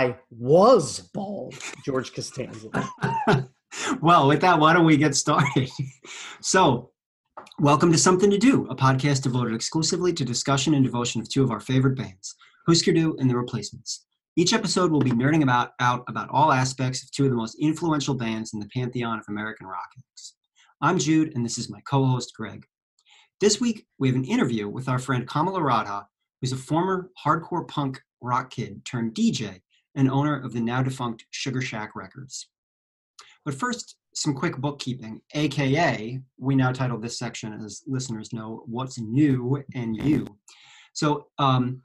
I was bald, George Costanza. well, with that, why don't we get started? so, welcome to Something to Do, a podcast devoted exclusively to discussion and devotion of two of our favorite bands, Husker Du and The Replacements. Each episode will be nerding about out about all aspects of two of the most influential bands in the pantheon of American rock. I'm Jude, and this is my co-host Greg. This week, we have an interview with our friend Kamala Radha, who's a former hardcore punk rock kid turned DJ and owner of the now defunct Sugar Shack Records. But first, some quick bookkeeping, aka, we now title this section, as listeners know, What's New and You. So, um,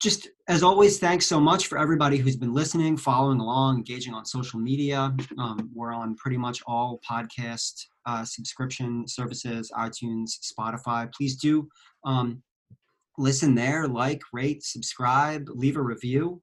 just as always, thanks so much for everybody who's been listening, following along, engaging on social media. Um, we're on pretty much all podcast uh, subscription services, iTunes, Spotify. Please do um, listen there, like, rate, subscribe, leave a review.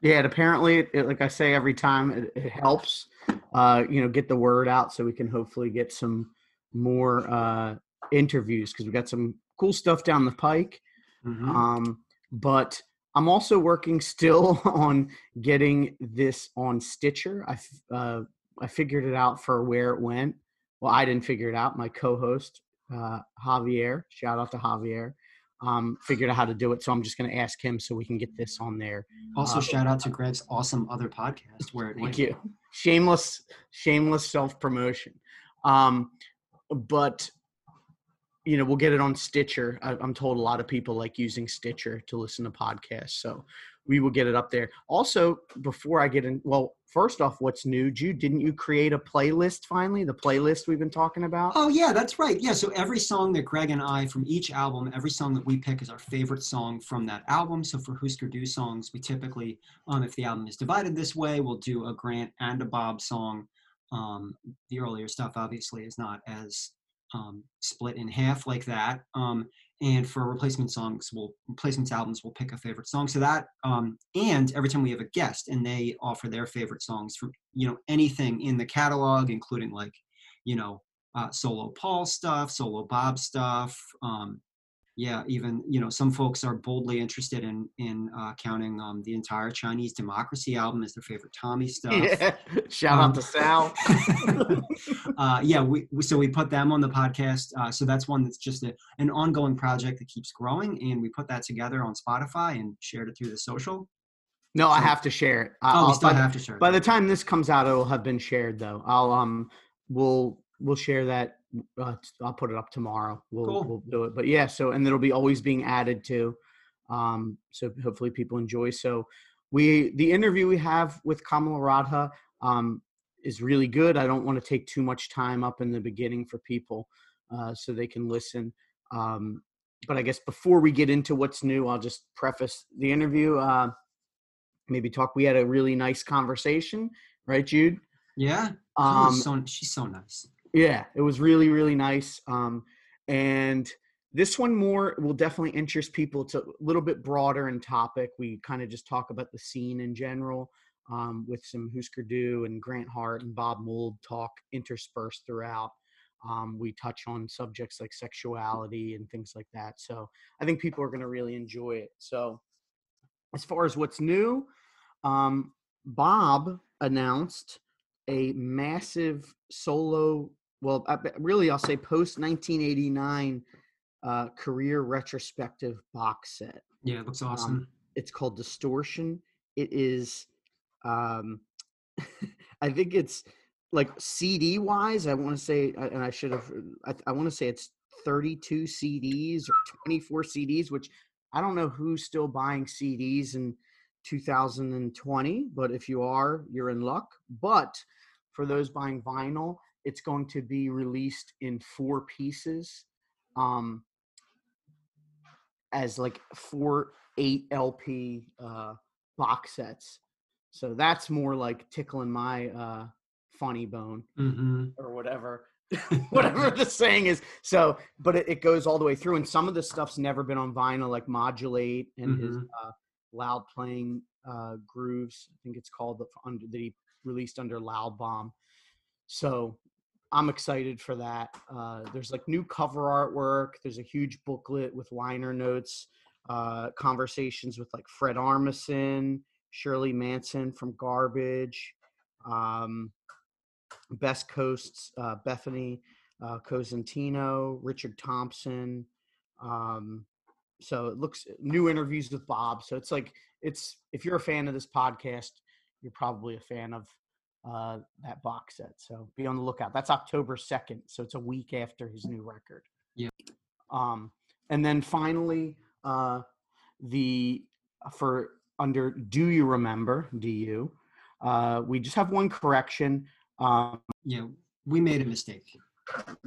Yeah, and apparently, it, like I say every time, it, it helps. Uh, you know, get the word out so we can hopefully get some more uh, interviews because we got some cool stuff down the pike. Mm-hmm. Um, but I'm also working still on getting this on Stitcher. I uh, I figured it out for where it went. Well, I didn't figure it out. My co-host uh, Javier, shout out to Javier, um, figured out how to do it. So I'm just going to ask him so we can get this on there. Also, uh, shout out to Greg's awesome other podcast where Thank went. you. Shameless, shameless self promotion. Um, but you know, we'll get it on Stitcher. I, am told a lot of people like using Stitcher to listen to podcasts, so we will get it up there. Also, before I get in, well, first off, what's new, Jude? Didn't you create a playlist finally? The playlist we've been talking about. Oh yeah, that's right. Yeah, so every song that Greg and I from each album, every song that we pick is our favorite song from that album. So for Husker Du songs, we typically, um, if the album is divided this way, we'll do a Grant and a Bob song. Um, the earlier stuff obviously is not as um, split in half like that. Um, and for replacement songs, we'll replacements albums, we'll pick a favorite song. So that, um, and every time we have a guest and they offer their favorite songs from you know anything in the catalog, including like you know uh, solo Paul stuff, solo Bob stuff, um, yeah, even you know some folks are boldly interested in in uh, counting um, the entire Chinese Democracy album as their favorite Tommy stuff. Yeah. Shout um, out to Sal. uh, yeah, we, so we put them on the podcast. Uh, so that's one that's just a, an ongoing project that keeps growing, and we put that together on Spotify and shared it through the social. No, so, I have to share it. Oh, I'll, we still have to share. It. By the time this comes out, it'll have been shared though. I'll um, we'll we'll share that uh, I'll put it up tomorrow. We'll cool. we'll do it. But yeah, so and it'll be always being added to. Um, so hopefully people enjoy. So we the interview we have with Kamala Radha um, is really good. I don't want to take too much time up in the beginning for people uh, so they can listen. Um, but I guess before we get into what's new, I'll just preface the interview. Uh, maybe talk. We had a really nice conversation, right, Jude? Yeah. Um, so, she's so nice. Yeah, it was really really nice. Um, and this one more will definitely interest people. It's a little bit broader in topic. We kind of just talk about the scene in general, um, with some Husker Du and Grant Hart and Bob Mould talk interspersed throughout. Um, we touch on subjects like sexuality and things like that. So I think people are going to really enjoy it. So as far as what's new, um, Bob announced a massive solo well, really, I'll say post 1989 uh, career retrospective box set. Yeah, it looks um, awesome. Um, it's called Distortion. It is, um, I think it's like CD wise. I want to say, and I should have, I, I want to say it's 32 CDs or 24 CDs, which I don't know who's still buying CDs in 2020, but if you are, you're in luck. But for those buying vinyl, it's going to be released in four pieces um, as like four eight LP uh, box sets. So that's more like tickling my uh, funny bone mm-hmm. or whatever. whatever the saying is. So, but it, it, goes all the way through, and some of the stuff's never been on vinyl, like Modulate and mm-hmm. his uh, loud playing uh, grooves. I think it's called the, under that he released under Loud Bomb. So I'm excited for that. Uh, there's like new cover artwork. There's a huge booklet with liner notes, uh, conversations with like Fred Armisen Shirley Manson from Garbage, um, Best Coasts, uh, Bethany uh, Cosentino, Richard Thompson. Um, so it looks new interviews with Bob. So it's like it's if you're a fan of this podcast, you're probably a fan of uh, that box set. So be on the lookout. That's October second, so it's a week after his new record. Yeah. Um, and then finally, uh, the for under Do You Remember? Do you? Uh, we just have one correction. Um, Yeah, we made a mistake.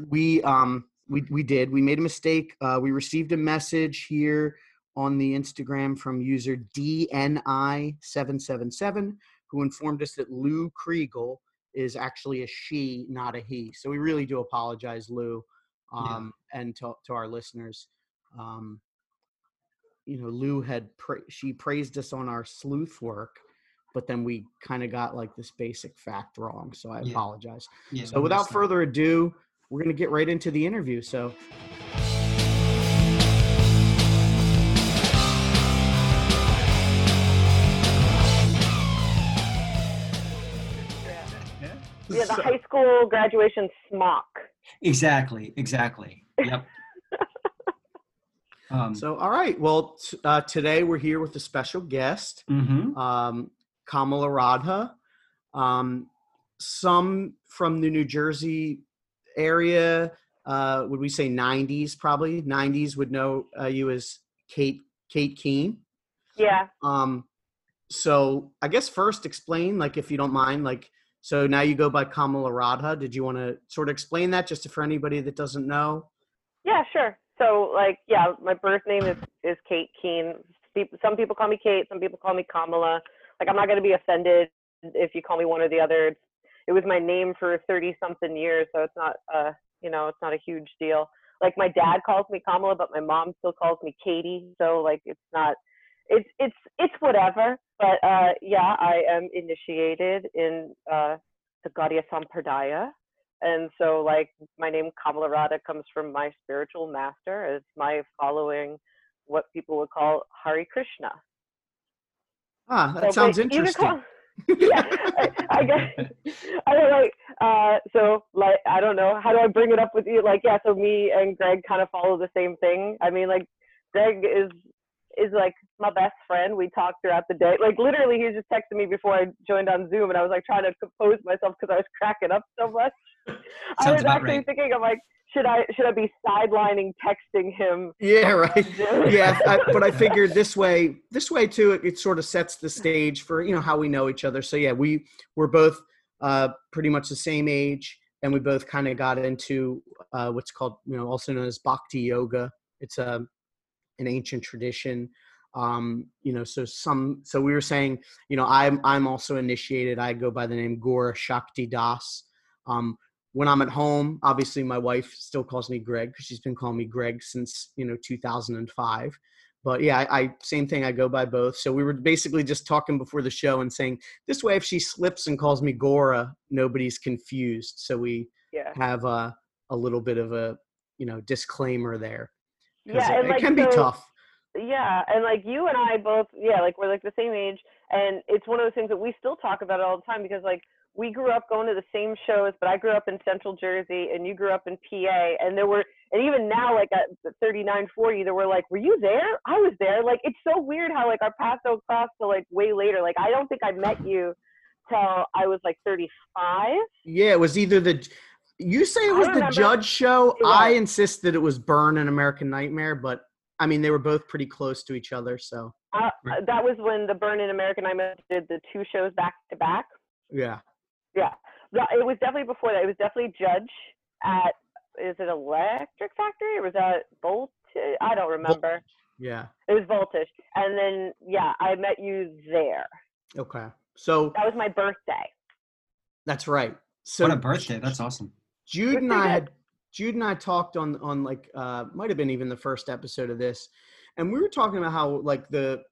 we um we we did we made a mistake uh we received a message here on the instagram from user dni777 who informed us that lou kriegel is actually a she not a he so we really do apologize lou Yeah. um and to, to our listeners um you know lou had pra- she praised us on our sleuth work but then we kind of got like this basic fact wrong so i Yeah. apologize Yeah. so without further ado, we're going to get right into the interview. So Yeah, the high school graduation smock. Exactly. Exactly. Yep. um, So, all right. Well, t- uh, today we're here with a special guest, mhm. um, Kamala Radha. Um, some from the New Jersey area, uh, would we say 90s probably? 90s would know uh, you as Kate Kate Keene. Yeah. Um, so I guess first explain, like, if you don't mind, like, so now you go by Kamala Radha. Did you want to sort of explain that just for anybody that doesn't know? Yeah, sure. So, like, yeah, my birth name is, is Kate Keene. Some people call me Kate, some people call me Kamala. Like, I'm not going to be offended if you call me one or the other. It was my name for 30 something years, so it's not, uh, you know, it's not a huge deal. Like, my dad calls me Kamala, but my mom still calls me Katie. So, like, it's not, it's, it's, it's whatever. But, uh, yeah, I am initiated in, uh, the Gaudiya Sampradaya. And so, like, my name Kamala Radha comes from my spiritual master as my following what people would call Hare Krishna. Ah, that So, sounds interesting. call- yeah, I, I guess I don't like. Uh, so like, I don't know. How do I bring it up with you? Like, yeah. So me and Greg kind of follow the same thing. I mean, like, Greg is is like my best friend. We talk throughout the day. Like, literally, he was just texting me before I joined on Zoom, and I was like trying to compose myself because I was cracking up so much. I was actually right. thinking, I'm like, should I should I be sidelining texting him? Yeah, right. Yeah, I, but I figured this way, this way too, it, it sort of sets the stage for you know how we know each other. So yeah, we we're both uh, pretty much the same age, and we both kind of got into uh, what's called you know also known as Bhakti yoga. It's a an ancient tradition. Um, you know, so some so we were saying, you know, I'm I'm also initiated. I go by the name Gora Shakti Das. Um, when I'm at home, obviously my wife still calls me Greg because she's been calling me Greg since you know 2005. But yeah, I, I same thing. I go by both. So we were basically just talking before the show and saying this way, if she slips and calls me Gora, nobody's confused. So we Yeah. have a a little bit of a you know disclaimer there. Yeah, it, like can be tough. Yeah, and like you and I both, yeah, like we're like the same age, and it's one of those things that we still talk about all the time because like we grew up going to the same shows, but I grew up in Central Jersey and you grew up in PA, and there were, and even now like at 39, 40, there were like, were you there? I was there. Like it's so weird how like our paths don't cross till like way later. Like I don't think I met you till I was like 35. Yeah, it was either the you say it was the remember- Judge show. It I insist that it was Burn and American Nightmare, but I mean they were both pretty close to each other. So Uh, That was when the Burn and American I did the two shows back to back. yeah, Yeah, it was definitely before that. It was definitely Judge at is it Electric Factory or was that Voltage? I don't remember. yeah. It was Voltage, and then yeah, I met you there. Okay, so That was my birthday. that's right. So what a birthday. That's awesome. Jude and I had Jude and I talked on on like uh might have been even the first episode of this, and we were talking about how like the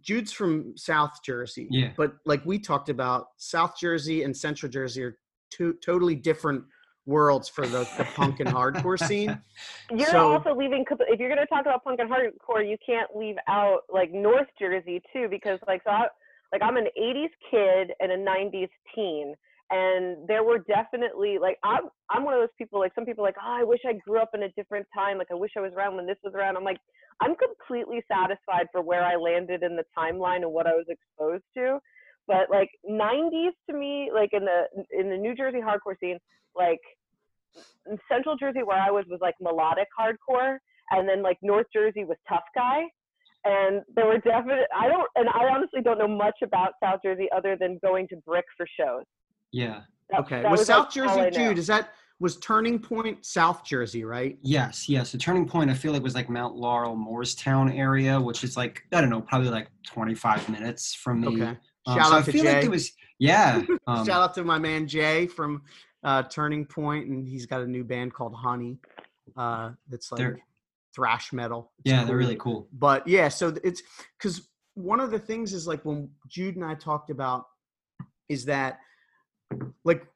Jude's from South Jersey, Yeah. but like we talked about South Jersey and Central Jersey are two totally different worlds for the, the punk and hardcore scene. You're So- also leaving if you're going to talk about punk and hardcore, you can't leave out like North Jersey too, because like so I, like I'm an 80s kid and a 90s teen. And there were definitely like I'm I'm one of those people like some people like oh I wish I grew up in a different time like I wish I was around when this was around I'm like I'm completely satisfied for where I landed in the timeline and what I was exposed to but like 90s to me like in the in the New Jersey hardcore scene like Central Jersey where I was was like melodic hardcore and then like North Jersey was tough guy and there were definite I don't and I honestly don't know much about South Jersey other than going to Brick for shows. Yeah. That- Okay. that was, like, South all Jersey I too? know. Does that was Turning Point South Jersey, right? Yes, yes. The turning point I feel like was like Mount Laurel, Moorestown area, which is like I don't know, probably like 25 minutes from me. Okay. Um, Shout so out I to feel Jay. like it was yeah. Um, Shout out to my man Jay from uh, Turning Point, and he's got a new band called Honey. Uh, that's like thrash metal. It's yeah, they're really cool. But yeah, so it's because one of the things is like when Jude and I talked about is that like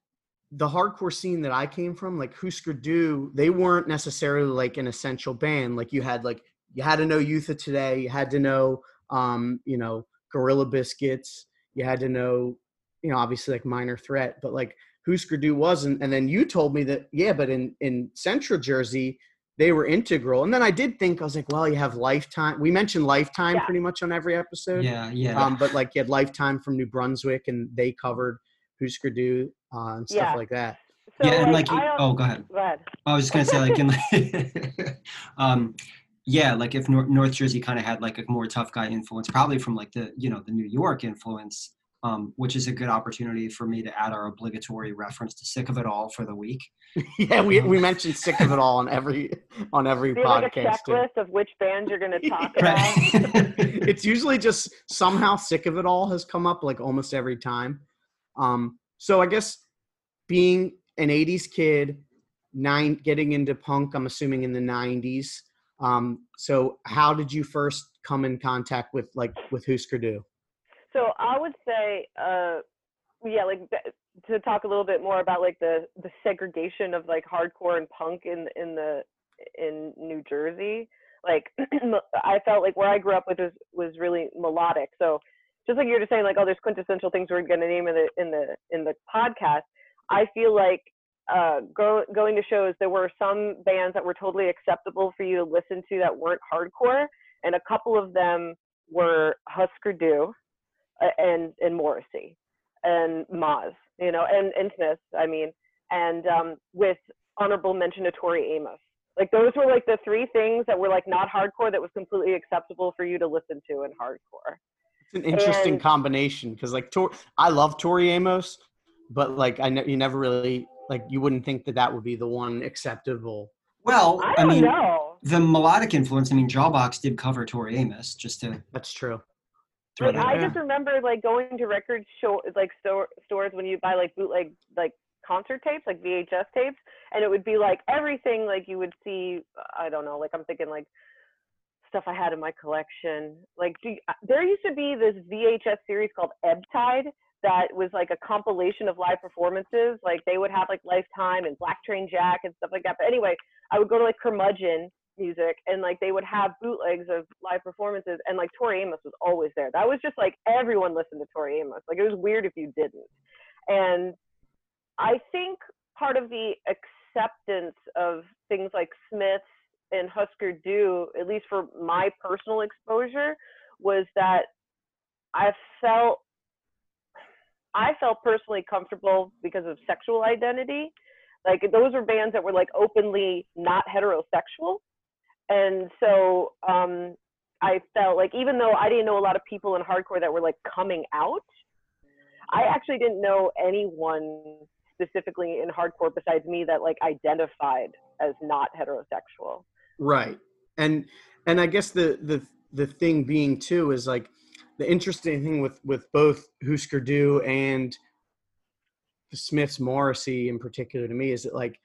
the hardcore scene that I came from, like Husker Du, they weren't necessarily like an essential band. Like you had like you had to know Youth of Today, you had to know um, you know, Gorilla Biscuits, you had to know, you know, obviously like Minor Threat, but like Husker Du wasn't. And then you told me that yeah, but in in Central Jersey, they were integral. And then I did think I was like, well, you have Lifetime. We mentioned Lifetime Yeah. pretty much on every episode. Yeah, yeah. Um, but like you had Lifetime from New Brunswick, and they covered Husker Du uh, and stuff Yeah. like that. So yeah, and like, I don't, oh, go ahead. go ahead. I was just gonna say like in like, um, yeah, like if North, North Jersey kind of had like a more tough guy influence, probably from like the you know the New York influence, um, which is a good opportunity for me to add our obligatory reference to "Sick of It All" for the week. yeah, we, we mentioned sick of it all on every on every Do you have like a podcast. too. checklist of which bands you're going to talk about? It's usually just somehow sick of it all has come up like almost every time. Um, so I guess being an '80s kid, nine getting into punk, I'm assuming in the '90s. Um, so how did you first come in contact with like with Husker Du? So I would say, uh, yeah, like to talk a little bit more about like the the segregation of like hardcore and punk in in the in New Jersey. Like I felt like where I grew up with was was really melodic. So just like you're just saying, like oh, there's quintessential things we're going to name in the in the in the podcast. I feel like uh, go, going to shows, there were some bands that were totally acceptable for you to listen to that weren't hardcore, and a couple of them were Husker Du and and Morrissey and Maz, you know, and and Smith. I mean, and um, with honorable mention to Tori Amos. Like those were like the three things that were like not hardcore that was completely acceptable for you to listen to in hardcore. It's an interesting And- combination because like Tor- I love Tori Amos, but like I ne- you never really like you wouldn't think that that would be the one acceptable. well, I I, don't mean, know. the melodic influence. I mean, Jawbox did cover Tori Amos, just to That's true. throw Like. I just remember like going to record show like store stores when you buy like bootleg like concert tapes, like VHS tapes, and it would be like everything like you would see. I don't know, like I'm thinking like stuff I had in my collection. Like uh, there used to be this VHS series called Ebb Tide that was like a compilation of live performances. Like they would have like Lifetime and Black Train Jack and stuff like that. But anyway, I would go to like Curmudgeon music and like they would have bootlegs of live performances and like Tori Amos was always there. That was just like everyone listened to Tori Amos. Like it was weird if you didn't. And I think part of the acceptance of things like Smiths and Husker Du, at least for my personal exposure, was that I felt I felt personally comfortable because of sexual identity. Like those were bands that were like openly not heterosexual. And so um I felt like even though I didn't know a lot of people in hardcore that were like coming out, I actually didn't know anyone specifically in hardcore besides me that like identified as not heterosexual. Right. And and I guess the the the thing being too is like the interesting thing with with both Husker Du and Smith's Morrissey in particular to me is that like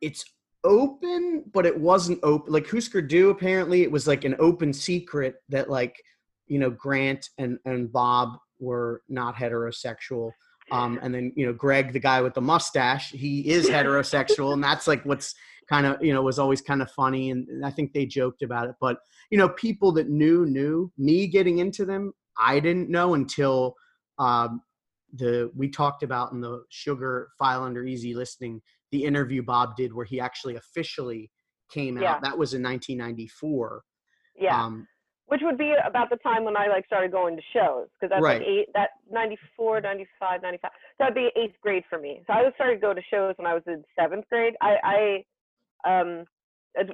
it's open, but it wasn't open. Like Husker Du, apparently it was like an open secret that like you know Grant and and Bob were not heterosexual. Um, and then you know Greg, the guy with the mustache, he is heterosexual, and that's like what's kind of you know was always kind of funny, and, and I think they joked about it. But you know, people that knew knew me getting into them. I didn't know until um, the we talked about in the Sugar File Under Easy Listening the interview Bob did where he actually officially came Yeah. out. That was in 1994. Yeah. Um, which would be about the time when I like started going to shows because that's Right. like eight, that 94, 95, 95. So that'd be eighth grade for me. So I started to go to shows when I was in seventh grade. I, I um,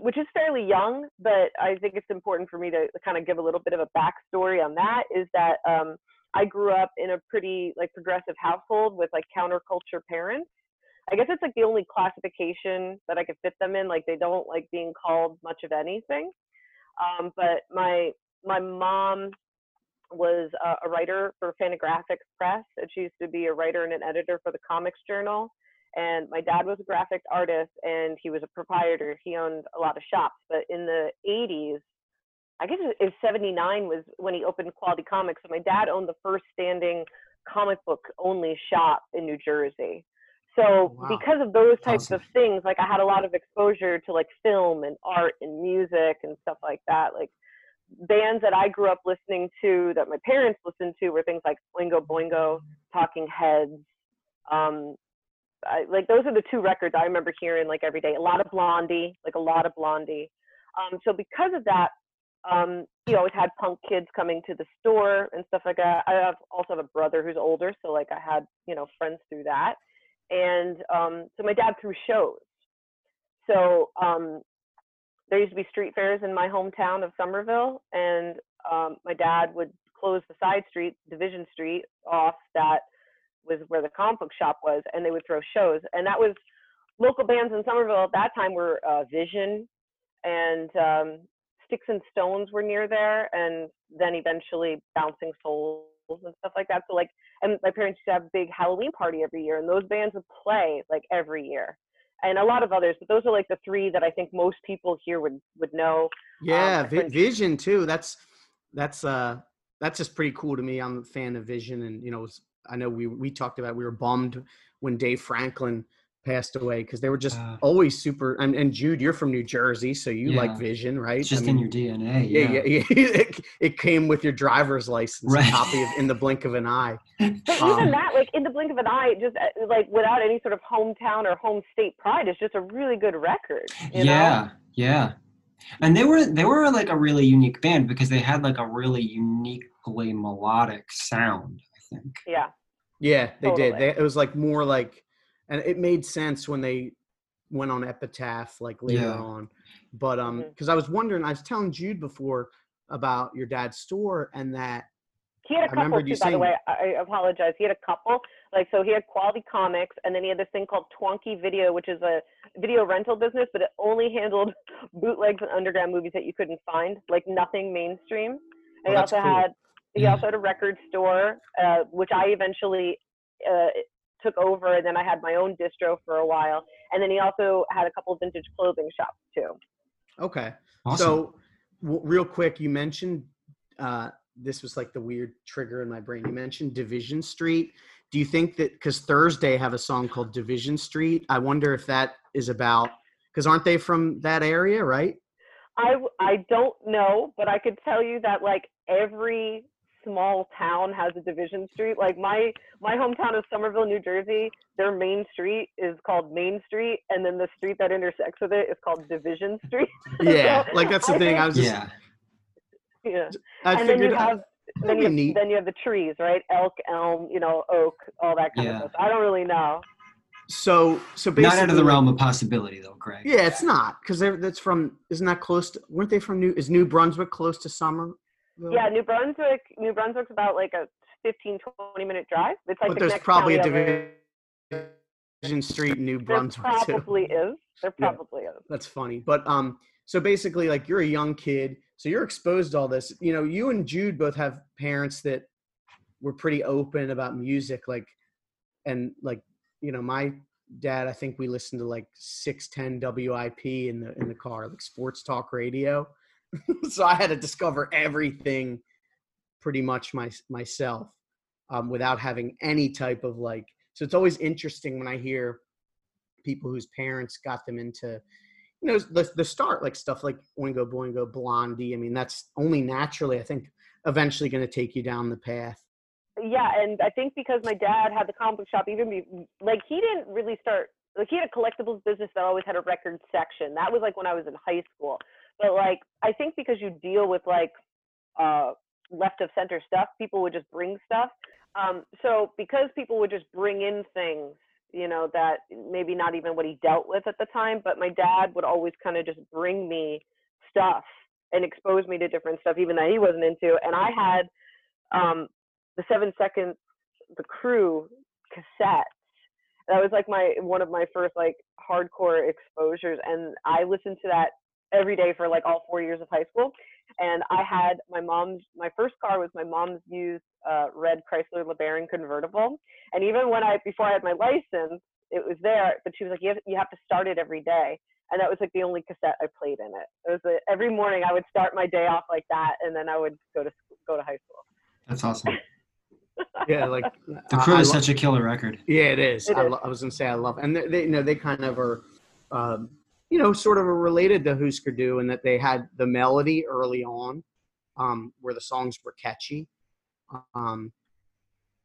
which is fairly young, but I think it's important for me to kind of give a little bit of a backstory on that. Is that um, I grew up in a pretty like progressive household with like counterculture parents. I guess it's like the only classification that I could fit them in. Like they don't like being called much of anything. Um, but my my mom was uh, a writer for Fantagraphics Press, and she used to be a writer and an editor for the Comics Journal. And my dad was a graphic artist, and he was a proprietor. He owned a lot of shops. But in the 80s, I guess it was 79 was when he opened Quality Comics. So my dad owned the first standing comic book only shop in New Jersey. So Wow. because of those types Awesome. of things, like I had a lot of exposure to like film and art and music and stuff like that. Like bands that I grew up listening to that my parents listened to were things like Oingo Boingo, Talking Heads. Um, I, like those are the two records I remember hearing like every day. A lot of Blondie, like a lot of Blondie. Um, so because of that, um, you always had punk kids coming to the store and stuff like that. I have also have a brother who's older, so like I had you know friends through that, and um, so my dad threw shows. So um, there used to be street fairs in my hometown of Somerville, and um, my dad would close the side street, Division Street, off. That was where the comic book shop was, and they would throw shows. And that was local bands in Somerville at that time were uh, Vision and um, Sticks and Stones were near there, and then eventually Bouncing Souls and stuff like that. So like, and my parents used to have a big Halloween party every year, and those bands would play like every year. And a lot of others, but those are like the three that I think most people here would would know. Yeah, I Vi- Vision too. That's that's uh that's just pretty cool to me. I'm a fan of Vision, and you know, I know we we talked about we were bummed when Dave Franklin passed away because they were just Uh. always super. And, and Jude, you're from New Jersey, so you like Vision, right? It's just I in your DNA. yeah, Yeah. yeah, yeah. It, it came with your driver's license, Right. copy of In the Blink of an Eye. But Um, even that, like in the blink of an eye, just uh, like without any sort of hometown or home state pride, it's just a really good record. You know? yeah, yeah. And they were they were like a really unique band because they had like a really uniquely melodic sound. I think. Yeah. Yeah, they did. They, it was like more like, and it made sense when they went on Epitaph like later Yeah. on. But um, because I was wondering, I was telling Jude before about your dad's store and that He had a I couple too, you by the way. I I apologize. He had a couple. Like so, he had Quality Comics, and then he had this thing called Twonky Video, which is a video rental business, but it only handled bootlegs and underground movies that you couldn't find, like nothing mainstream. And Oh, he also cool. had he Yeah. also had a record store, uh, which I eventually uh, took over, and then I had my own distro for a while, and then he also had a couple of vintage clothing shops too. okay. Awesome. So w- real quick, you mentioned uh, this was like the weird trigger in my brain. You mentioned Division Street. Do you think that because Thursday have a song called Division Street? I wonder if that is about because aren't they from that area, right? I I don't know, but I could tell you that like every small town has a division street. Like my my hometown of Somerville, New Jersey, their main street is called Main Street, and then the street that intersects with it is called Division Street. Yeah, like that's the I thing. I was just, yeah. yeah. I and then you uh, have that'd then you have, neat. then you have the trees, right? Elk, elm, you know, oak, all that kind Yeah. of stuff. I don't really know. So so basically, Not out of the realm of possibility though, Craig. Yeah, it's not because that's from. Isn't that close to? Weren't they from New? Is New Brunswick close to Summer? Yeah, New Brunswick. New Brunswick's about like a 15, 20 minute drive. It's like but the there's probably a county over. Division Street in New There Brunswick too. probably is. There Yeah. probably is. That's funny. But um, so basically, like you're a young kid, so you're exposed to all this. You know, you and Jude both have parents that were pretty open about music, like, and like, you know, my dad. I think we listened to like 610 WIP in the in the car, like sports talk radio. so I had to discover everything pretty much my, myself um, without having any type of like. So it's always interesting when I hear people whose parents got them into you know the, the start like stuff like oingo boingo blondie i mean that's only naturally i think eventually going to take you down the path. Yeah, and I think because my dad had the comic book shop, even be, like he didn't really start like he had a collectibles business that always had a record section. That was like when I was in high school. But like I think because you deal with like uh left of center stuff, people would just bring stuff. Um, so because people would just bring in things, you know, that maybe not even what he dealt with at the time, but my dad would always kind of just bring me stuff and expose me to different stuff, even that he wasn't into. And I had um, the seven seconds, the crew cassette. That was like my one of my first like hardcore exposures, and I listened to that every day for like all four years of high school. And I had my mom's, my first car was my mom's used uh, red Chrysler LeBaron convertible. And even when I, before I had my license, it was there, but she was like, you have, you have to start it every day. And that was like the only cassette I played in it. It was a, every morning I would start my day off like that, and then I would go to go to high school. That's awesome. yeah, like the crew is such a killer record. Yeah, it is. It I, is. lo- I was gonna say I love, and they, they, you know, they kind of are, um, you know, sort of related to Husker Du in that they had the melody early on, um, where the songs were catchy. Um,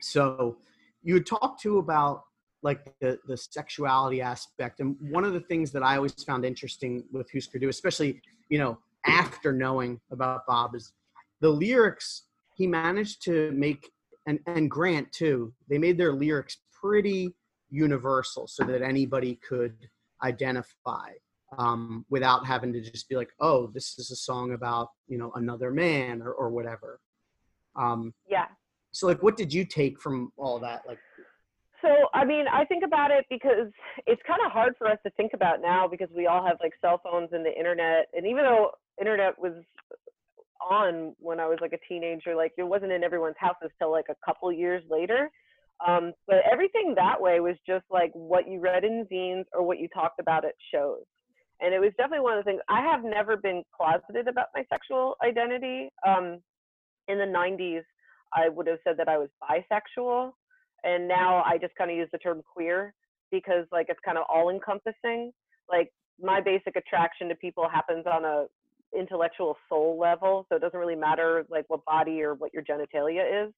so you had talked to about like the the sexuality aspect, and one of the things that I always found interesting with Husker Du, especially you know after knowing about Bob, is the lyrics. He managed to make and and Grant too. They made their lyrics pretty universal, so that anybody could identify um, without having to just be like, "Oh, this is a song about you know another man" or, or whatever. Um, Yeah. so, like, what did you take from all that? Like, So, I mean, I think about it because it's kind of hard for us to think about now because we all have like cell phones and the internet. And even though internet was on when I was like a teenager, like it wasn't in everyone's houses till like a couple years later. Um, but everything that way was just like what you read in zines or what you talked about at shows. And it was definitely one of the things I have never been closeted about my sexual identity. Um, in the 90s, I would have said that I was bisexual and now I just kind of use the term queer because like it's kind of all encompassing. Like my basic attraction to people happens on a intellectual soul level, so it doesn't really matter like what body or what your genitalia is.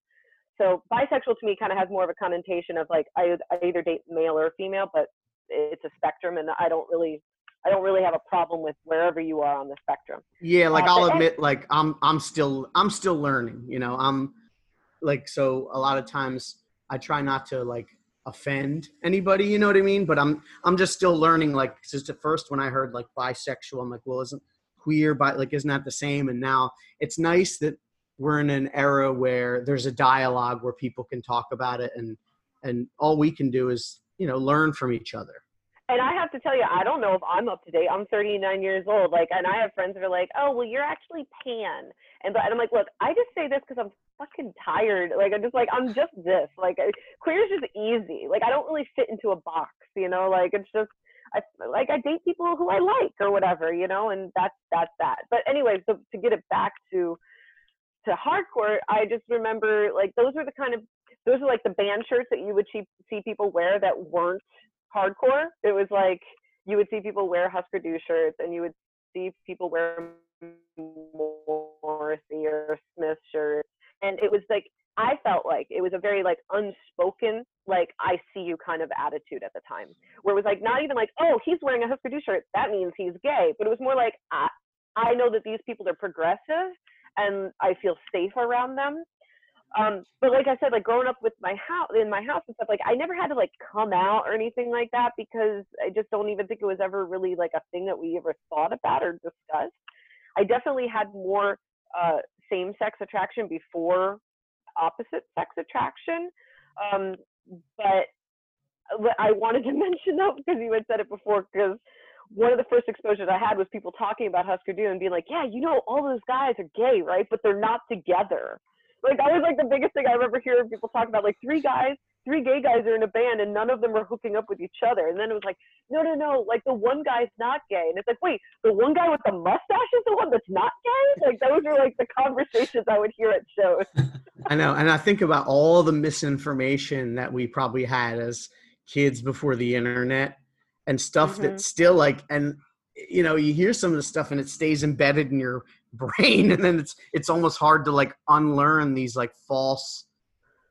So bisexual to me kind of has more of a connotation of like I, I either date male or female, but it's a spectrum, and I don't really I don't really have a problem with wherever you are on the spectrum. yeah, like Uh, I'll but- admit, like I'm I'm still I'm still learning. You know, I'm like so a lot of times I try not to like offend anybody. You know what I mean? But I'm I'm just still learning. Like just at first when I heard like bisexual, I'm like, well, isn't queer bi like isn't that the same? And now it's nice that we're in an era where there's a dialogue where people can talk about it and and all we can do is you know learn from each other and I have to tell you, I don't know if I'm up to date. I'm 39 years old. Like, and I have friends that are like, "Oh, well, you're actually pan," and and I'm like, look, I just say this because I'm fucking tired. Like, I'm just like, I'm just this. Like, queer is just easy. Like, I don't really fit into a box, you know. Like, it's just, I like I date people who I like or whatever, you know, and that's that's that. But anyway, so to get it back to to hardcore, I just remember like those were the kind of those are like the band shirts that you would see, see people wear that weren't hardcore. It was like you would see people wear Husker Du shirts, and you would see people wear Morrissey or Smith shirts, and it was like I felt like it was a very like unspoken, like I see you kind of attitude at the time, where it was like not even like oh he's wearing a Husker Du shirt. That means he's gay, but it was more like I, I know that these people are progressive, and I feel safe around them um but like i said like growing up with my house in my house and stuff like i never had to like come out or anything like that because i just don't even think it was ever really like a thing that we ever thought about or discussed. I definitely had more uh same sex attraction before opposite sex attraction um but i wanted to mention that because you had said it before because one of the first exposures i had was people talking about husker du and being like yeah you know all those guys are gay right? But they're not together like that was like the biggest thing I remember hearing people talk about. Like three guys, three gay guys are in a band, and none of them are hooking up with each other. And then it was like, no, no, no, like the one guy's not gay, and it's like, wait, the one guy with the mustache is the one that's not gay. Like those were like the conversations I would hear at shows. I know, and I think about all the misinformation that we probably had as kids before the internet and stuff Mhm. that still like and you know you hear some of the stuff and it stays embedded in your brain and then it's it's almost hard to like unlearn these like false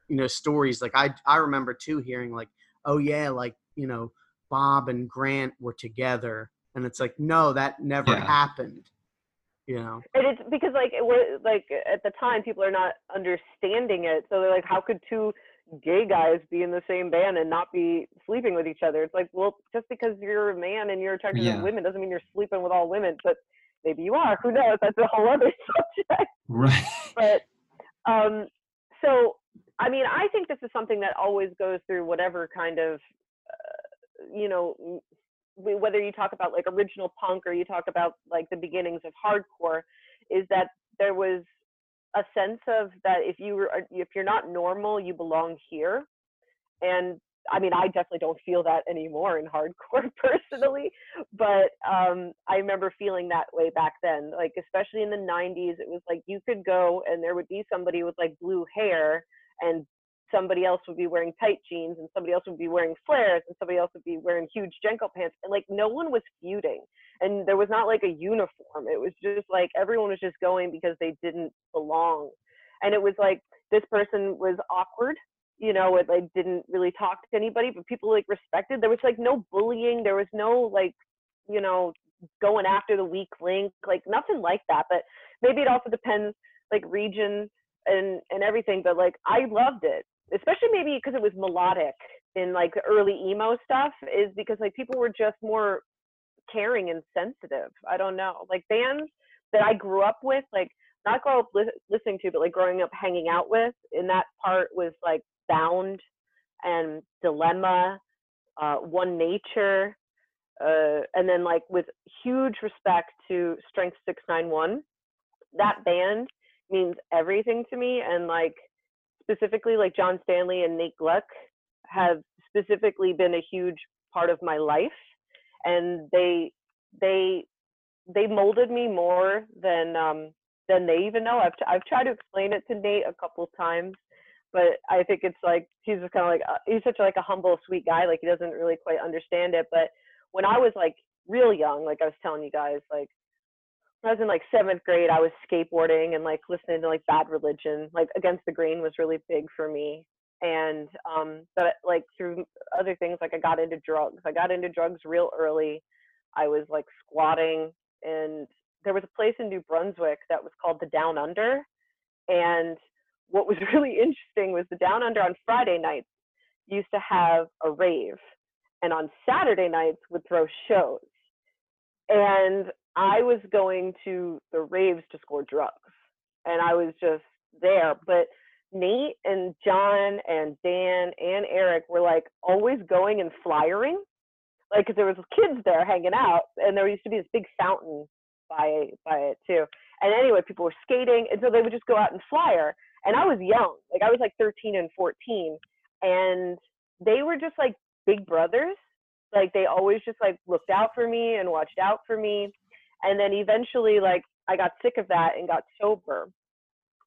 you know stories like i i remember too hearing like oh yeah like you know bob and grant were together and it's like no that never Yeah. happened you know And it's because like it was like at the time people are not understanding it, so they're like, how could two gay guys be in the same band and not be sleeping with each other? It's like, well, just because you're a man and you're attracted Yeah. to women doesn't mean you're sleeping with all women. But maybe you are. Who knows? That's a whole other subject. Right. But um, so I mean, I think this is something that always goes through whatever kind of uh, you know whether you talk about like original punk or you talk about like the beginnings of hardcore is that there was a sense of that if you were if you're not normal you belong here and i mean i definitely don't feel that anymore in hardcore personally but um i remember feeling that way back then like especially in the 90s it was like you could go and there would be somebody with like blue hair and somebody else would be wearing tight jeans and somebody else would be wearing flares and somebody else would be wearing huge JNCO pants and like no one was feuding and there was not like a uniform it was just like everyone was just going because they didn't belong and it was like this person was awkward you know it like didn't really talk to anybody but people like respected there was like no bullying there was no like you know going after the weak link like nothing like that but maybe it also depends like region and and everything but like i loved it especially maybe because it was melodic in like the early emo stuff is because like people were just more caring and sensitive i don't know like bands that i grew up with like not grow up li- listening to but like growing up hanging out with in that part was like bound and dilemma uh, one nature uh, and then like with huge respect to strength 691 that band means everything to me and like specifically like john stanley and nate gluck have specifically been a huge part of my life and they they they molded me more than um than they even know. I've, t- I've tried to explain it to nate a couple times but i think it's like he's just kind of like uh, he's such a, like a humble sweet guy like he doesn't really quite understand it but when i was like real young like i was telling you guys like I was in like seventh grade, I was skateboarding and like listening to like Bad Religion. Like Against the Grain was really big for me. And um, but like through other things, like I got into drugs. I got into drugs real early. I was like squatting, and there was a place in New Brunswick that was called the Down Under. And what was really interesting was the Down Under on Friday nights used to have a rave, and on Saturday nights would throw shows. And I was going to the raves to score drugs, and I was just there. But Nate and John and Dan and Eric were like always going and flyering, like because there was kids there hanging out, and there used to be this big fountain by by it too. And anyway, people were skating, and so they would just go out and flyer. And I was young, like I was like 13 and 14, and they were just like big brothers. Like they always just like looked out for me and watched out for me and then eventually like i got sick of that and got sober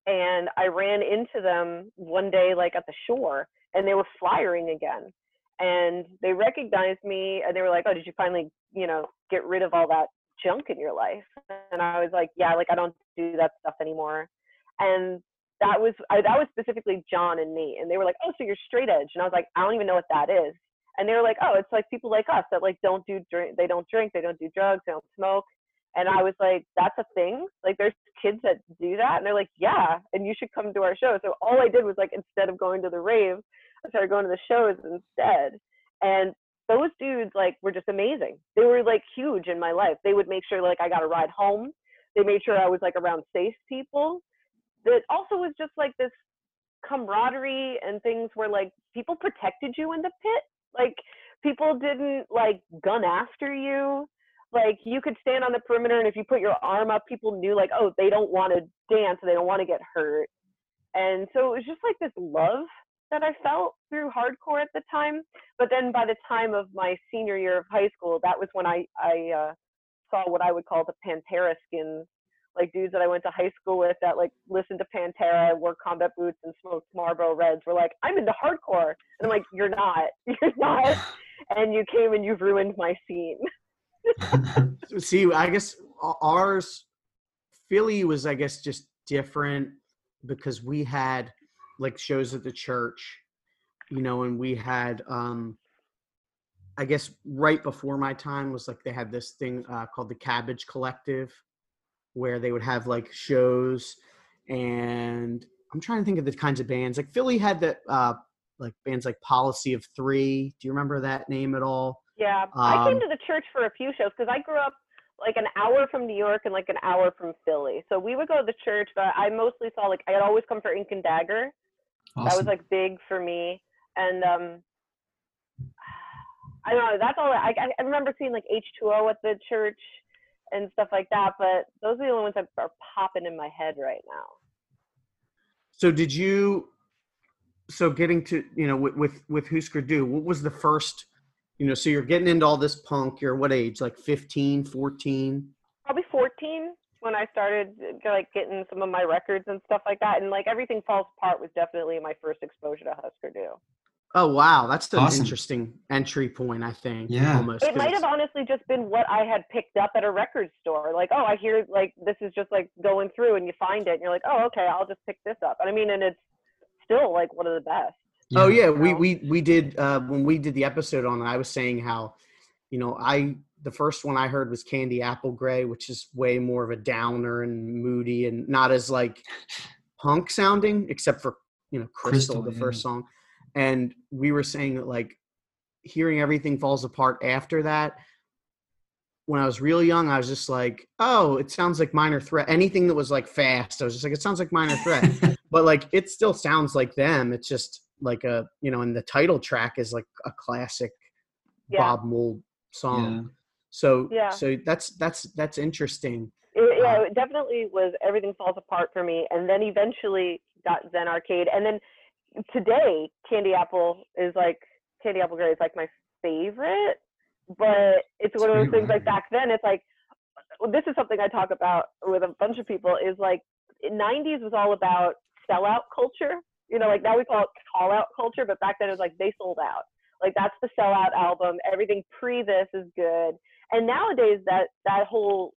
and i ran into them one day like at the shore and they were flyering again and they recognized me and they were like oh did you finally you know get rid of all that junk in your life and i was like yeah like i don't do that stuff anymore and that was I, that was specifically john and me and they were like oh so you're straight edge and i was like i don't even know what that is and they were like oh it's like people like us that like don't do drink they don't drink they don't do drugs they don't smoke and I was like, that's a thing? Like, there's kids that do that? And they're like, yeah, and you should come to our show. So all I did was, like, instead of going to the rave, I started going to the shows instead. And those dudes, like, were just amazing. They were, like, huge in my life. They would make sure, like, I got a ride home. They made sure I was, like, around safe people. That also was just, like, this camaraderie and things where, like, people protected you in the pit. Like, people didn't, like, gun after you. Like you could stand on the perimeter and if you put your arm up people knew like oh they don't want to dance they don't want to get hurt. And so it was just like this love that i felt through hardcore at the time. But then by the time of my senior year of high school that was when i i uh, saw what i would call the pantera skins like dudes that i went to high school with that like listened to pantera wore combat boots and smoked marlboro reds were like i'm into hardcore. And i'm like you're not. You're not. And you came and you've ruined my scene. See i guess ours Philly was, I guess, just different because we had like shows at the church, you know, and we had, um, I guess, right before my time was like they had this thing uh, called the Cabbage Collective, where they would have like shows, and I'm trying to think of the kinds of bands. Like Philly had that, uh, like bands like Policy of Three. Do you remember that name at all? Yeah, I came Um, to the church for a few shows because I grew up like an hour from New York and like an hour from Philly. So we would go to the church, but I mostly saw like I had always come for Ink and Dagger. That was like big for me, and um, I don't know. That's all. I I I remember seeing like H2O at the church and stuff like that. But those are the only ones that are popping in my head right now. So did you? So getting to you know with with, with Husker Du, what was the first? You know, so you're getting into all this punk. You're what age? Like 15, 14? Probably 14 when I started like getting some of my records and stuff like that. And like everything falls apart was definitely my first exposure to Husker Du. Oh wow, that's an Awesome. interesting entry point. I think. Yeah. almost. It 'cause might have honestly just been what I had picked up at a record store. Like, oh, I hear like this is just like going through and you find it and you're like, oh, okay, I'll just pick this up. And I mean, and it's still like one of the best. Oh yeah, we we we did uh, when we did the episode on it. I was saying how, you know, I the first one I heard was Candy Apple Gray, which is way more of a downer and moody and not as like punk sounding, except for you know Crystal, Crystal, the yeah. first song. And we were saying that like hearing everything falls apart after that. When I was real young, I was just like, "Oh, it sounds like Minor Threat." Anything that was like fast, I was just like, "It sounds like Minor Threat." but like it still sounds like them it's just like a you know and the title track is like a classic Yeah. bob mould song Yeah. so Yeah. so that's that's that's interesting It, yeah, Uh, it definitely was everything falls apart for me. And then eventually got Zen Arcade. And then today, Candy Apple is like Candy Apple Gray is like my favorite. But it's one of those things like back then. It's like uh, this is something I talk about with a bunch of people. Is like 90s was all about sellout culture. You know, like now we call it call out culture, but back then it was like they sold out. Like that's the sellout album. Everything pre this is good. And nowadays that that whole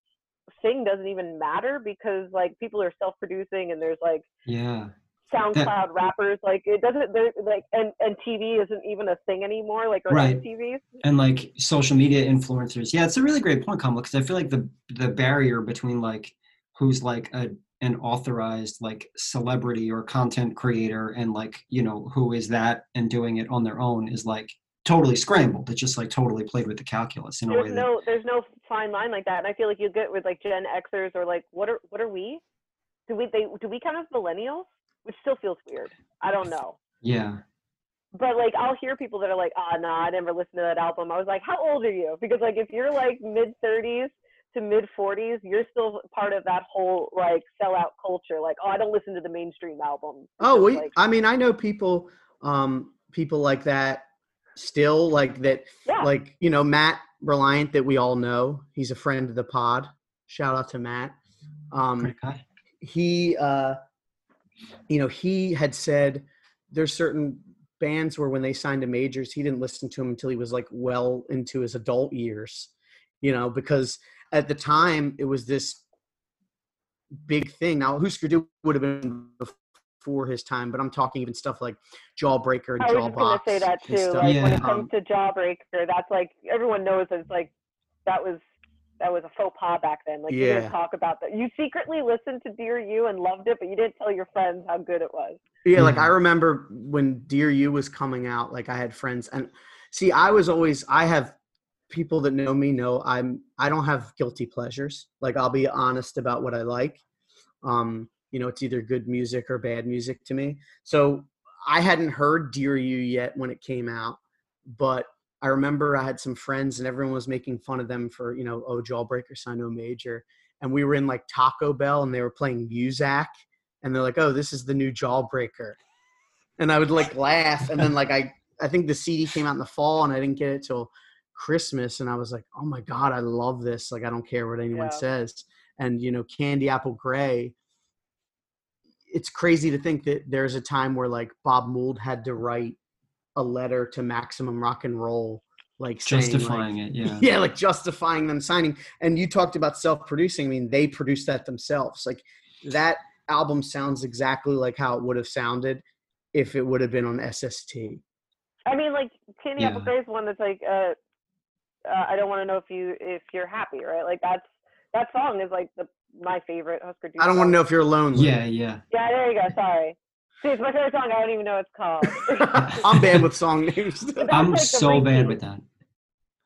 thing doesn't even matter because like people are self-producing and there's like Yeah. SoundCloud rappers. Like it doesn't. There like and and TV isn't even a thing anymore. Like Right. MTVs. and like social media influencers. Yeah, it's a really great point, Kamala, because I feel like the the barrier between like who's like a an authorized like celebrity or content creator and like you know who is that and doing it on their own is like totally scrambled. It's just like totally played with the calculus in a way There's that no there's no fine line like that. And I feel like you get with like Gen Xers or like what are what are we? Do we they do we count as millennials? Which still feels weird. I don't know. yeah but like I'll hear people that are like, "Ah, no, I never listened to that album." I was like, "How old are you?" Because like if you're like mid 30s to mid 40s, you're still part of that whole like sellout culture. Like, "Oh, I don't listen to the mainstream album. oh because, we like, i mean i know people um people like that still like that yeah, like you know matt reliant that we all know he's a friend of the pod shout out to matt um great guy. he uh you know he had said there's certain bands where when they signed to majors he didn't listen to them until he was like well into his adult years you know because at the time it was this big thing now Husker Du would have been before his time but i'm talking even stuff like jawbreaker and I was gonna say that too. stuff. Like when it comes to Jawbreaker, that's like everyone knows that it's like that was that was a faux pas back then. Like you Yeah. didn't talk about that. You secretly listened to Dear You and loved it, but you didn't tell your friends how good it was. Yeah, like I remember when Dear You was coming out, like I had friends and see I was always I have people that know me know I'm I don't have guilty pleasures. Like I'll be honest about what I like. Um, you know, it's either good music or bad music to me. So I hadn't heard Dear You yet when it came out, but I remember I had some friends and everyone was making fun of them for, you know, oh Jawbreaker signed to a major. And we were in like Taco Bell and they were playing Muzak and they're like, "Oh, this is the new Jawbreaker," and I would like laugh, and then like I I think the CD came out in the fall, and I didn't get it till Christmas, and I was like, "Oh my god, I love this!" Like I don't care what anyone Yeah. says, and you know, Candy Apple Gray. It's crazy to think that there's a time where like Bob Mould had to write a letter to Maximum Rock and Roll like saying, like- Justifying it, yeah. yeah like justifying them signing and you talked about self-producing i mean they produced that themselves like that album sounds exactly like how it would have sounded if it would have been on sst I mean, like Candy Yeah. Apple Grey is one that's like, uh, uh, I don't want to know if you if you're happy, right? Like that's that song is like the my favorite Husker Du. i don't want to know if you're lonely Yeah, yeah. Yeah, there you go. Sorry. See, it's my favorite song. I don't even know what it's called. i'm bad with song names I'm like the so bad with that.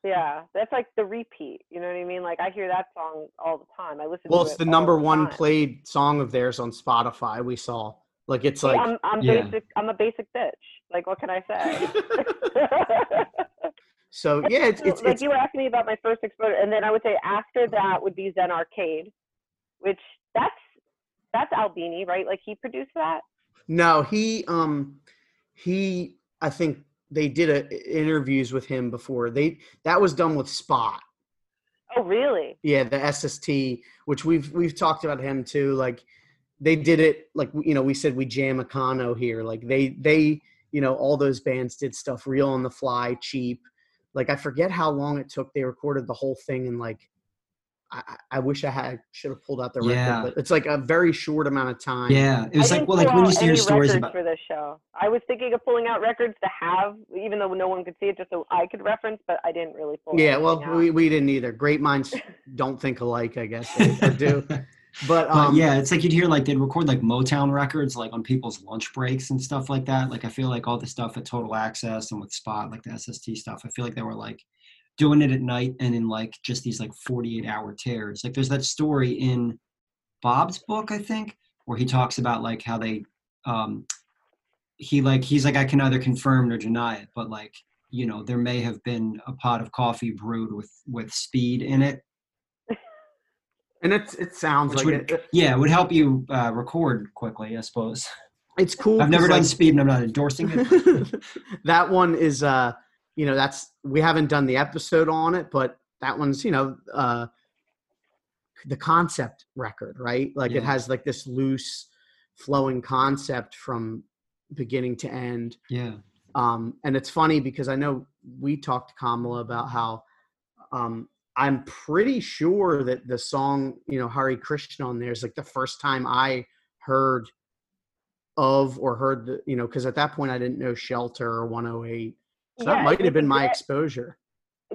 Yeah, that's like the repeat. You know what I mean? Like I hear that song all the time. I listen. To it. Well to it's it the all number the one time. played song of theirs on spotify we saw like it's See, like I'm I'm Yeah. basic. I'm a basic bitch. Like what can I say? so yeah it's it's, like it's you were asking me about my first exposure, and then I would say after that would be Zen Arcade, which that's that's Albini, right? Like he produced that. No, he um he I think they did a, interviews with him before. They that was done with Spot. Oh, really? Yeah, the SST, which we've we've talked about him too. Like they did it like you know we said we jam econo here. Like they they you know all those bands did stuff real on the fly, cheap. Like I forget how long it took. They recorded the whole thing in like I, I I wish I had should have pulled out the Yeah. record, but it's like a very short amount of time. Yeah. It was I like well like pull when you out used to hear stories about for this show. I was thinking of pulling out records to have, even though no one could see it, just so I could reference, but I didn't really pull. Yeah, well, out. we, we didn't either. Great minds don't think alike, I guess, or, or do. But But um, yeah, it's like you'd hear like they'd record like Motown records like on people's lunch breaks and stuff like that. Like I feel like all the stuff at Total Access and with Spot, like the SST stuff, I feel like they were like doing it at night and in like just these like 48 hour tears. Like there's that story in Bob's book, I think, where he talks about like how they um he like he's like I can neither confirm nor deny it, but like you know there may have been a pot of coffee brewed with with speed in it and it's it sounds Which like would- it, yeah, it would help you uh, record quickly, I suppose. it's cool. I've never done like, speed and I'm not endorsing it. that one is uh you know that's we haven't done the episode on it but that one's you know uh the concept record right like Yeah. it has like this loose flowing concept from beginning to end yeah. um and it's funny because i know we talked to kamala about how um i'm pretty sure that the song you know hare krishna on there is like the first time i heard of or heard the you know because at that point i didn't know shelter or 108 so Yeah, that might have been my exposure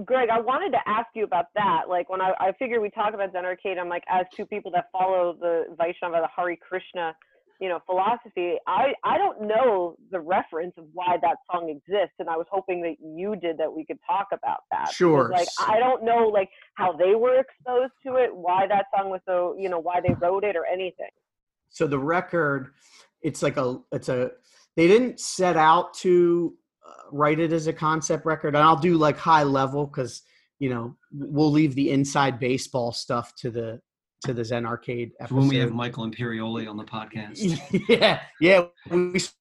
Greg, I wanted to ask you about that. Like when I, I figured we talk about Zen Arcade, I'm like, as two people that follow the Vaishnava, the Hare Krishna, you know, philosophy, I, I don't know the reference of why that song exists. And I was hoping that you did that we could talk about that. Sure. Like, I don't know, like, how they were exposed to it, why that song was so, you know, why they wrote it or anything. so the record it's like a it's a they didn't set out to write it as a concept record and i'll do like high level because you know we'll leave the inside baseball stuff to the to the zen arcade episode. When we have Michael Imperioli on the podcast. yeah yeah we saw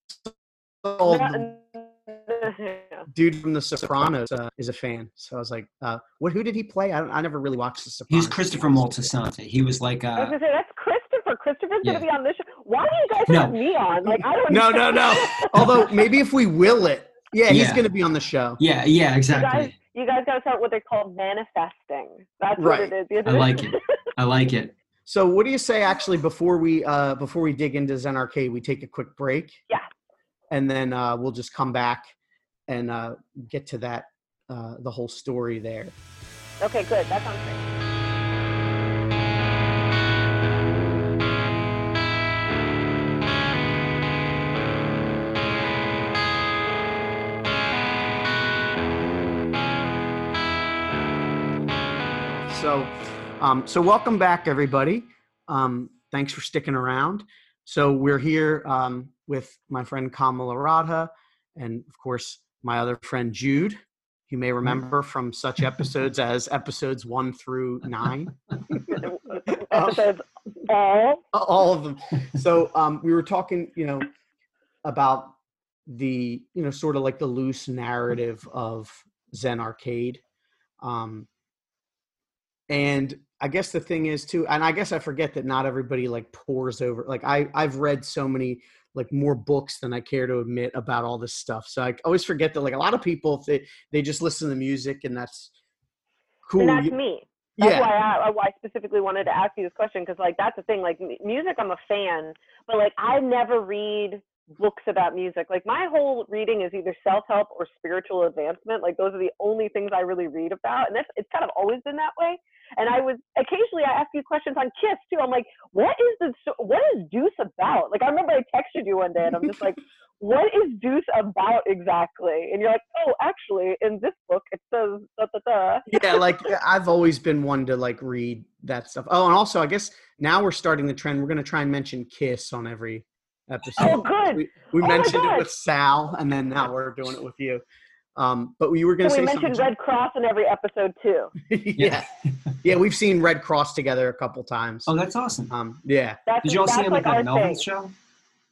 the dude from the sopranos uh, is a fan so i was like uh what who did he play i, don't, I never really watched the sopranos He's Christopher Moltisanti. He was like I was uh gonna say that's Christopher. Christopher's Yeah. gonna be on this show. Why do you guys No. have me on? Like I don't. No, no, no. although maybe if we will it yeah he's Yeah. gonna be on the show yeah, yeah, You guys, exactly. you guys gotta start what they call manifesting. That's Right. what it is. I like it. I like it. So, what do you say actually before we uh, before we dig into Zen Arcade? We take a quick break. Yeah. And then uh, we'll just come back and uh, get to that uh, the whole story there. Okay, good. That sounds great. So, um, so welcome back, everybody. Um, thanks for sticking around. So we're here um, with my friend Kamala Radha, and of course my other friend Jude. You may remember from such episodes as episodes one through nine. Episodes all. all of them. So um, we were talking, you know, about the, you know, sort of like the loose narrative of Zen Arcade. Um, and I guess the thing is too, and I guess I forget that not everybody like pours over. Like I, I've read so many like more books than I care to admit about all this stuff. So I always forget that like a lot of people if they they just listen to music and that's cool. And that's me. That's yeah, why I, uh, why I specifically wanted to ask you this question because like that's the thing. Like m- music, I'm a fan, but like I never read books about music. Like my whole reading is either self help or spiritual advancement. Like those are the only things I really read about, and that's it's kind of always been that way. And I was occasionally I ask you questions on Kiss too. I'm like, what is the so- what is Deuce about? Like I remember I texted you one day and I'm just like, what is Deuce about exactly? And you're like, oh, actually, in this book it says da da da. yeah, like I've always been one to like read that stuff. Oh, and also I guess now we're starting the trend. We're gonna try and mention Kiss on every episode. Oh, good. We, we Oh mentioned it with Sal, and then now we're doing it with you. Um, but we were gonna And we mentioned something. Red Cross in every episode too. yeah, yeah, we've seen Red Cross together a couple times. Oh, that's awesome. Um, yeah, That's Did you all see that's him like at our that. Melvin's show?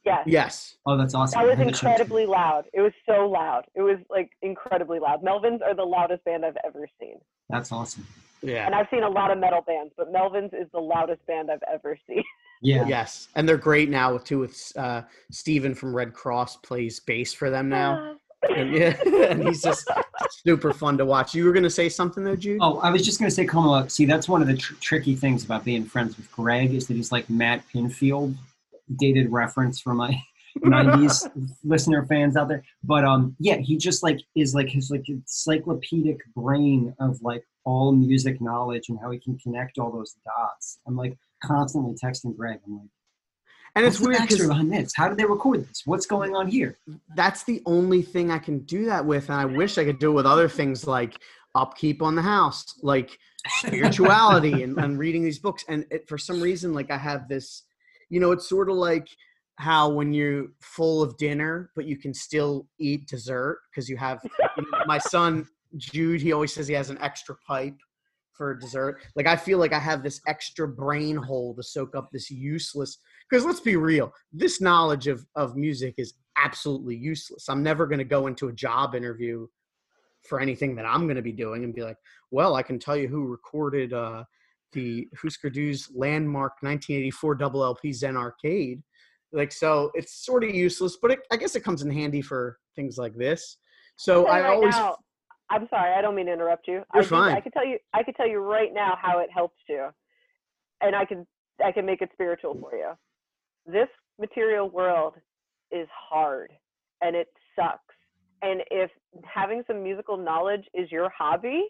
Yes. yes, Oh, that's awesome. That was I heard the show too. incredibly loud. It was so loud. It was like incredibly loud. Melvins are the loudest band I've ever seen. That's awesome. yeah, And I've seen a lot of metal bands, but Melvins is the loudest band I've ever seen. Yeah. yes, and they're great now too. With uh, Steven from Red Cross plays bass for them now, and yeah, and he's just super fun to watch. You were gonna say something though, Jude? Oh, I was just going to say, Kamala, see, that's one of the tr- tricky things about being friends with Greg is that he's like Matt Pinfield, dated reference for my 90s listener fans out there. But um, yeah, he just like is like his like encyclopedic brain of like all music knowledge and how he can connect all those dots. I'm like constantly texting Greg. I'm like, and it's weird because behind this? How did they record this? What's going on here? that's the only thing I can do that with, and I wish I could do it with other things like upkeep on the house, like spirituality and, and reading these books. And it, for some reason, like I have this, you know, it's sort of like how when you're full of dinner, but you can still eat dessert because you have you know, my son Jude. He always says he has an extra pipe for dessert. Like I feel like I have this extra brain hole to soak up this useless. Because let's be real, this knowledge of of music is absolutely useless. I'm never going to go into a job interview for anything that I'm going to be doing and be like, well, I can tell you who recorded uh, the Husker Du's landmark 1984 double LP Zen Arcade. Like, so it's sort of useless, but it, I guess it comes in handy for things like this. So I always, now, I'm sorry, I don't mean to interrupt you. I You're do- fine. I could tell you I could tell you right now how it helps you. And I can I can make it spiritual for you. This material world is hard and it sucks. And if having some musical knowledge is your hobby,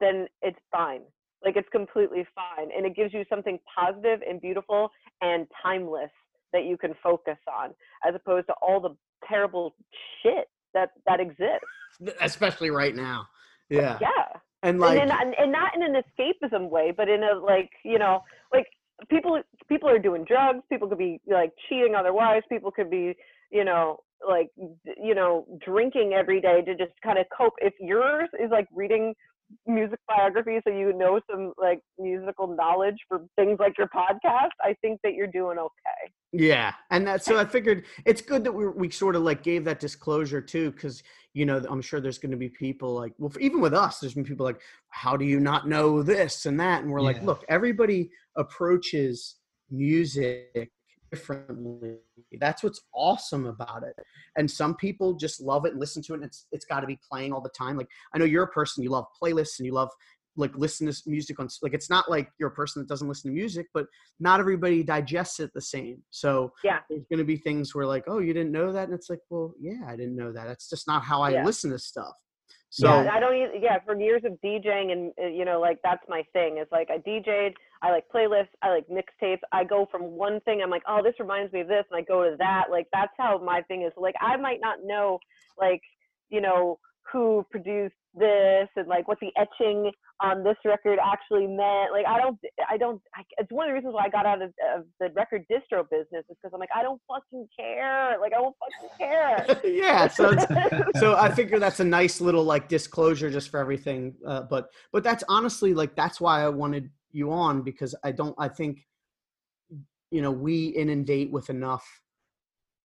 then it's fine. Like it's completely fine. And it gives you something positive and beautiful and timeless that you can focus on as opposed to all the terrible shit that that exists. especially right now. Yeah. Yeah. And like, and, in, and not in an escapism way, but in a like you know like people people are doing drugs. People could be like cheating on their wives. People could be you know like you know drinking every day to just kind of cope. If yours is like reading music biography so you know some like musical knowledge for things like your podcast i think that you're doing okay. Yeah, and that so I figured it's good that we we sort of like gave that disclosure too, because you know I'm sure there's going to be people like well even with us there's been people like how do you not know this and that? And we're like look everybody approaches music differently. That's what's awesome about it. And some people just love it and listen to it and it's it's got to be playing all the time. Like I know you're a person you love playlists and you love like listen to music on like it's not like you're a person that doesn't listen to music but not everybody digests it the same. So yeah. there's going to be things where like oh you didn't know that? And it's like well yeah i didn't know that. That's just not how i Yeah. listen to stuff so yeah, I don't even, yeah, for years of DJing and, uh, you know, like that's my thing. It's like I DJ'd, I like playlists, I like mixtapes. I go from one thing, I'm like, oh, this reminds me of this, and I go to that. Like that's how my thing is. Like I might not know, like, you know, who produced this and like what the etching on this record actually meant. Like I don't, I don't, I, it's one of the reasons why I got out of, of the record distro business is because I'm like, I don't fucking care. Like I don't fucking care. yeah so so i figure that's a nice little like disclosure just for everything uh, but but that's honestly like that's why i wanted you on because i don't i think you know we inundate with enough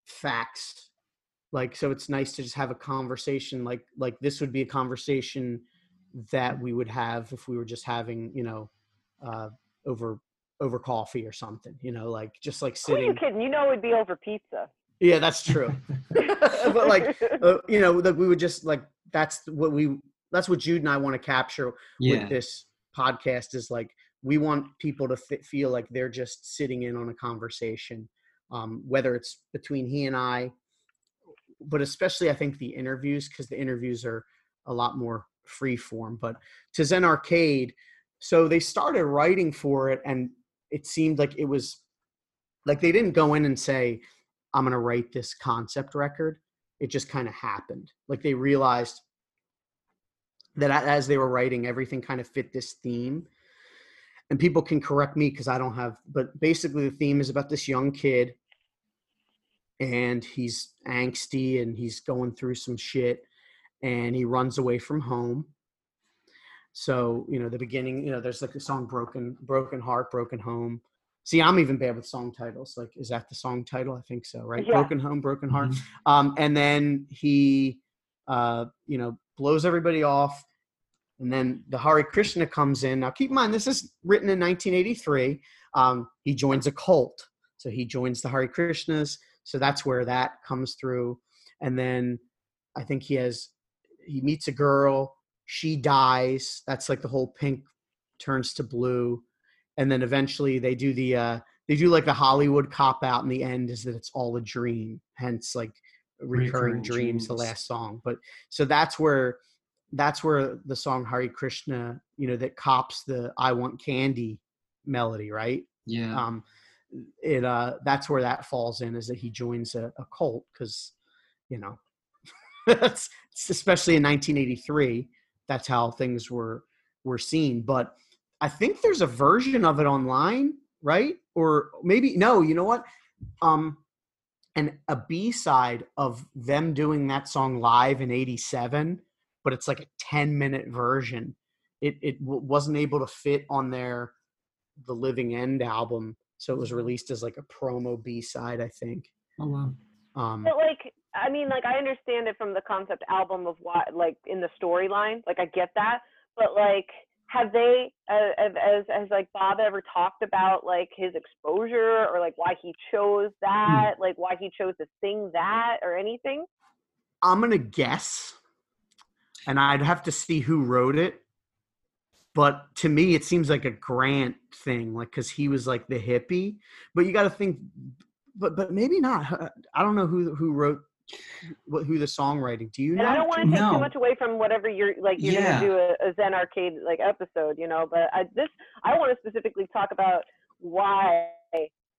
facts like so it's nice to just have a conversation like like this would be a conversation that we would have if we were just having you know uh over over coffee or something you know like just like Who are you sitting kidding? You know it'd be over pizza. Yeah, that's true. but like, uh, you know, that we would just like that's what we that's what Jude and I want to capture Yeah. with this podcast is like we want people to f- feel like they're just sitting in on a conversation, um, whether it's between he and I, but especially I think the interviews because the interviews are a lot more free form. But to Zen Arcade, so they started writing for it, and it seemed like it was like they didn't go in and say, "I'm going to write this concept record." It just kind of happened. Like they realized that as they were writing, everything kind of fit this theme. And people can correct me because I don't have, but basically the theme is about this young kid and he's angsty and he's going through some shit and he runs away from home. So, you know, the beginning, you know, there's like the song Broken, Broken Heart, Broken Home. See, I'm even bad with song titles. Like, is that the song title? I think so, right? Yeah. Broken Home, Broken Heart. Mhm. Um, and then he, uh, you know, blows everybody off. And then the Hare Krishna comes in. Now, keep in mind, this is written in 1983. Um, he joins a cult. So he joins the Hare Krishnas. So that's where that comes through. And then I think he has, he meets a girl. She dies. That's like the whole pink turns to blue. And then eventually they do the, uh, they do like the Hollywood cop out in the end is that it's all a dream. Hence, like recurring, Recurring dreams, the last song. But so that's where that's where the song Hare Krishna, you know, that cops the I want candy melody, right? Yeah. Um it uh that's where that falls in is that he joins a, a cult because you know that's especially in 1983 that's how things were were seen but i think there's a version of it online right? Or maybe no you know what? Um and a b-side of them doing that song live in 87 but it's like a 10 minute version. It it w- wasn't able to fit on their the living end album so it was released as like a promo b-side i think. Oh wow. um But like, I mean, like I understand it from the concept album of what, like in the storyline. Like I get that, but like, have they, uh, have- as like Bob ever talked about like his exposure or like why he chose that, like why he chose to sing that or anything? I'm gonna guess, and I'd have to see who wrote it. But to me, it seems like a Grant thing, like because he was like the hippie. But you got to think, but but maybe not. I don't know who who wrote what who the songwriting. Do you And I don't want to take No. too much away from whatever you're like. You're Yeah. gonna do a, a Zen Arcade like episode, you know. But I, this, I want to specifically talk about why,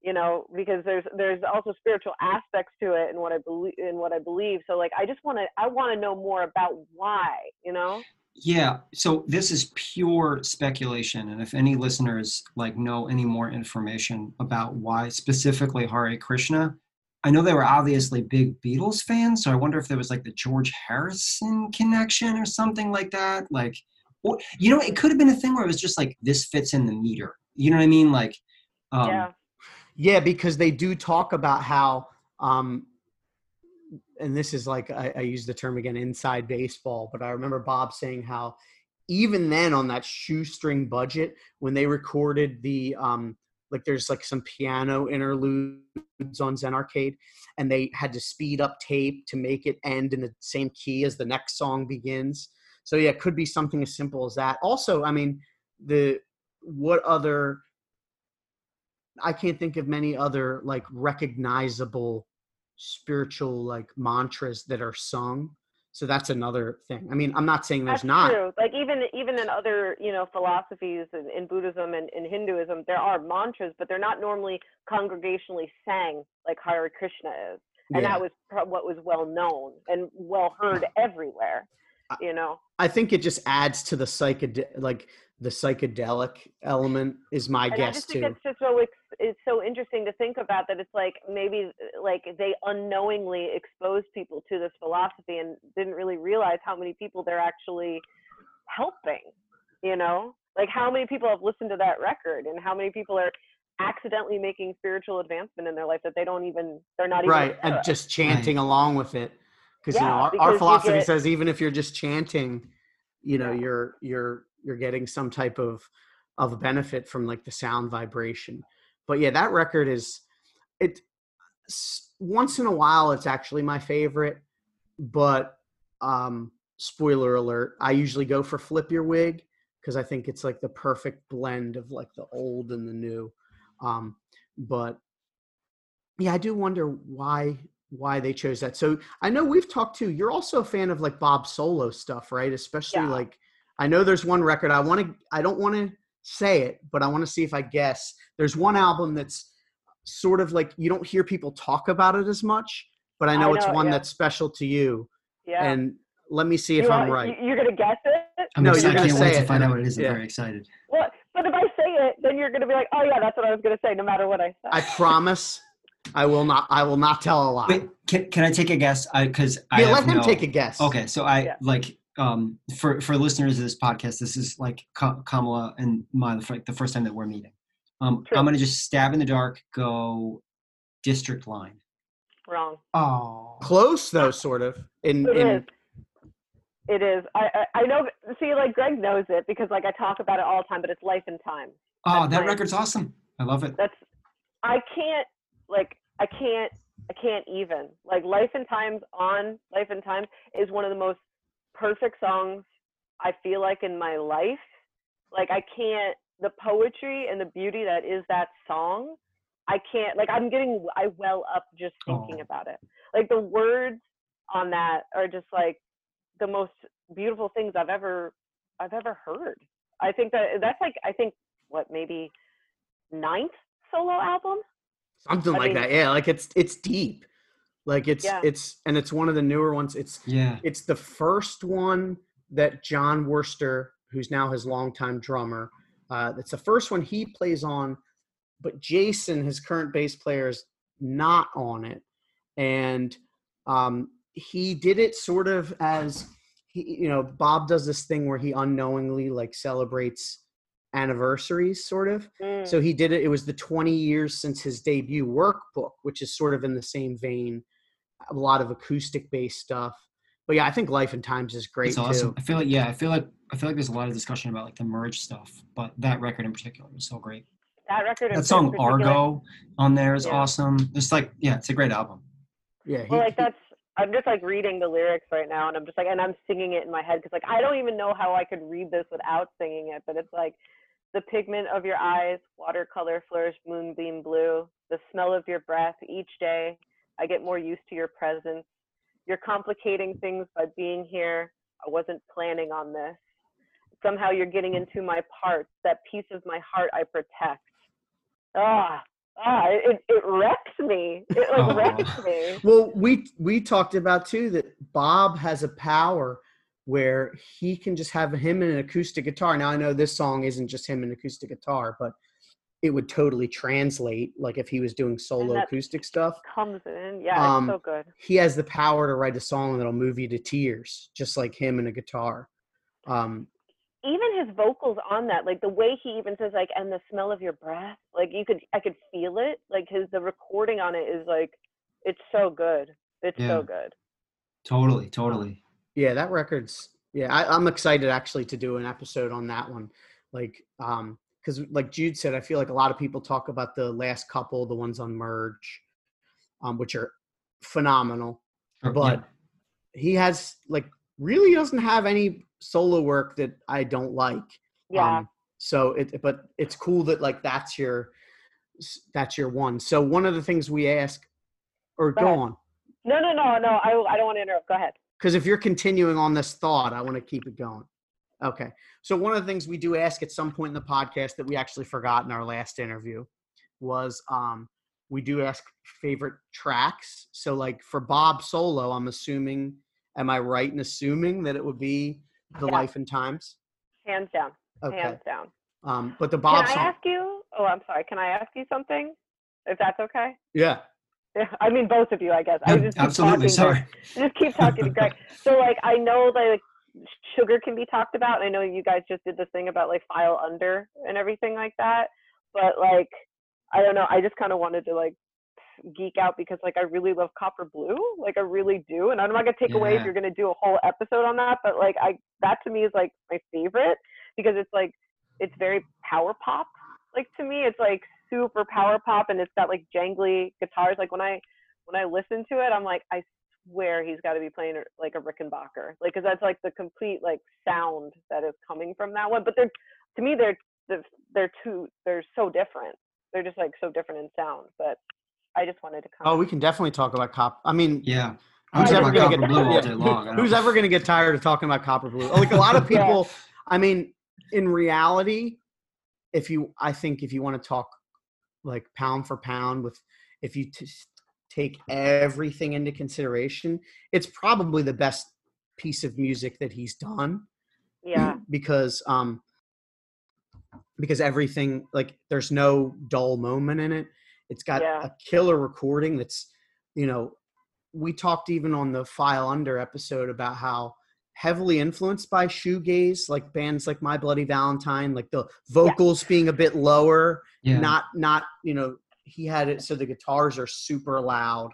you know, because there's there's also spiritual aspects to it and what I believe in what I believe. So like, I just want to I want to know more about why, you know. Yeah, so this is pure speculation, and if any listeners like know any more information about why specifically Hare Krishna, I know they were obviously big Beatles fans, so I wonder if there was like the George Harrison connection or something like that. Like, or, you know, it could have been a thing where it was just like this fits in the meter. You know what I mean? Like, um, yeah. Yeah, because they do talk about how, um, and this is like I, I use the term again, inside baseball. But I remember Bob saying how even then on that shoestring budget, when they recorded the um, like there's like some piano interludes on Zen Arcade, and they had to speed up tape to make it end in the same key as the next song begins. So yeah, it could be something as simple as that. Also, I mean, the what other I can't think of many other like recognizable spiritual like mantras that are sung. So that's another thing. I mean, I'm not saying there's That's not. true. Like even even in other you know philosophies in, in Buddhism and in Hinduism, there are mantras, but they're not normally congregationally sang like Hare Krishna is, and Yeah. that was what was well known and well heard everywhere. You know, I think it just adds to the psychedelic, like the psychedelic element is my and I guess just too. think it's just so ex- it's so interesting to think about that. It's like maybe like they unknowingly exposed people to this philosophy and didn't really realize how many people they're actually helping. You know, like how many people have listened to that record and how many people are accidentally making spiritual advancement in their life that they don't even they're not even right and of. just chanting along with it because you know our, because our you philosophy get- says even if you're just chanting you know Yeah. you're you're you're getting some type of of benefit from like the sound vibration but yeah that record is it once in a while it's actually my favorite, but um, spoiler alert, I usually go for Flip Your Wig because I think it's like the perfect blend of like the old and the new. Um, but yeah, I do wonder why why they chose that. So I know we've talked too. You're also a fan of like Bob solo stuff, right? Especially Yeah. like I know there's one record I want to I don't want to say it, but I want to see if I guess. There's one album that's sort of like you don't hear people talk about it as much, but I know, I it's one yeah. that's special to you. Yeah. And let me see if You I'm want- right. you- You're gonna guess it. I'm No, excited. you're I gonna can't wait say to find out what it is. I'm yeah. very excited. Well, but if I say it, then you're gonna be like, oh yeah, that's what I was gonna say, no matter what I say. I promise I will not I will not tell a lie. Wait, can, can I take a guess? I because I yeah, have let him no- take a guess. Okay, so I Yeah. like um for for listeners of this podcast, this is like Ka- Kamala and my the fir- the first time that we're meeting. Um, I'm gonna just stab in the dark. Go district line. Wrong. Oh, Close though, sort of. In It in is. It is. I, I I know. See, like Greg knows it because like I talk about it all the time. But it's life and time. oh, That's that my- record's awesome. I love it. That's. I can't like I can't I can't even like life and times on life and times is one of the most perfect songs I feel like in my life. Like I can't the poetry and the beauty that is that song. I can't like I'm getting I well up just thinking Aw. about it. Like the words on that are just like the most beautiful things I've ever I've ever heard. I think that that's like I think what maybe ninth solo album. something I like mean- that. Yeah, like it's it's deep. Like it's Yeah. it's and it's one of the newer ones. It's Yeah. it's the first one that Jon Wurster, who's now his longtime drummer, uh, it's the first one he plays on, but Jason, his current bass player, is not on it, and um, he did it sort of as he, you know, Bob does this thing where he unknowingly like celebrates anniversaries, sort of. Mm. So he did it. It was the 20 years since his debut workbook, which is sort of in the same vein. A lot of acoustic based stuff. But yeah, I think Life and Times is great It's awesome. too. I feel like yeah, I feel like I feel like there's a lot of discussion about like the merge stuff, but that record in particular is so great. that record. That song Argo on there is Yeah. awesome. It's like yeah, it's a great album. Yeah, he, Well, like he- that's. I'm just like reading the lyrics right now, and I'm just like, and I'm singing it in my head because like I don't even know how I could read this without singing it. But it's like, the pigment of your eyes, watercolor flourish, moonbeam blue. The smell of your breath each day. I get more used to your presence. You're complicating things by being here. I wasn't planning on this. Somehow you're getting into my parts. That piece of my heart I protect. Ah, ah, it, it wrecks me. It like wrecks me. well, we we talked about too that Bob has a power where he can just have him and an acoustic guitar. Now I know this song isn't just him and acoustic guitar, but it would totally translate like if he was doing solo acoustic stuff. comes in. Yeah, Um, it's so good. He has the power to write a song that'll move you to tears, just like him and a guitar. Um, Even his vocals on that, like the way he even says like, and the smell of your breath, like you could, I could feel it. Like his, the recording on it is like, it's so good. It's Yeah. so good. Totally, totally. Yeah, that record's yeah. I, I'm excited actually to do an episode on that one, like um, because like Jude said, I feel like a lot of people talk about the last couple, the ones on Merge, um, which are phenomenal. Or- But he has like really doesn't have any solo work that I don't like. Yeah. Um, so it, but it's cool that like that's your that's your one. So one of the things we ask, or Go go on, no, no, no, no. I, I don't want to interrupt. Go ahead. Because if you're continuing on this thought, I want to keep it going. Okay. So one of the things we do ask at some point in the podcast that we actually forgot in our last interview was um, we do ask favorite tracks. So like for Bob Solo, I'm assuming, am I right in assuming that it would be the Yeah. Life and Times? Hands down. Okay. Hands down. Um, but the Bob. Can I song, ask you? Oh, I'm sorry. Can I ask you something? If that's okay. yeah. Yeah, I mean both of you, I guess. I just keep absolutely. talking, Sorry. just keep talking to Greg. So like I know that like sugar can be talked about. I know you guys just did this thing about like file under and everything like that. But like I don't know, I just kind of wanted to like geek out because like I really love Copper Blue. Like I really do. And I'm not gonna take away if you're gonna do a whole episode on that, but like I that to me is like my favorite because it's like it's very power pop. Like to me it's like super power pop and it's got like jangly guitars. Like when I when I listen to it, I'm like, I swear he's got to be playing like a Rickenbacker, like because that's like the complete like sound that is coming from that one. But they're to me they're they're, they're two they're so different. They're just like so different in sound. But I just wanted to. Oh, we can definitely talk about cop. I mean, Yeah. Who's talking ever gonna get Blue all yeah, day long. Who's ever going to get tired of talking about Copper Blue? Like a lot of Yeah. people. I mean, in reality, if you, I think, if you want to talk like pound for pound with, if you t- take everything into consideration, it's probably the best piece of music that he's done. Yeah. because um because everything like there's no dull moment in it it's got Yeah. a killer recording that's you know we talked even on the file under episode about how heavily influenced by shoegaze like bands like my bloody valentine like the vocals being a bit lower Yeah. not not you know he had it so the guitars are super loud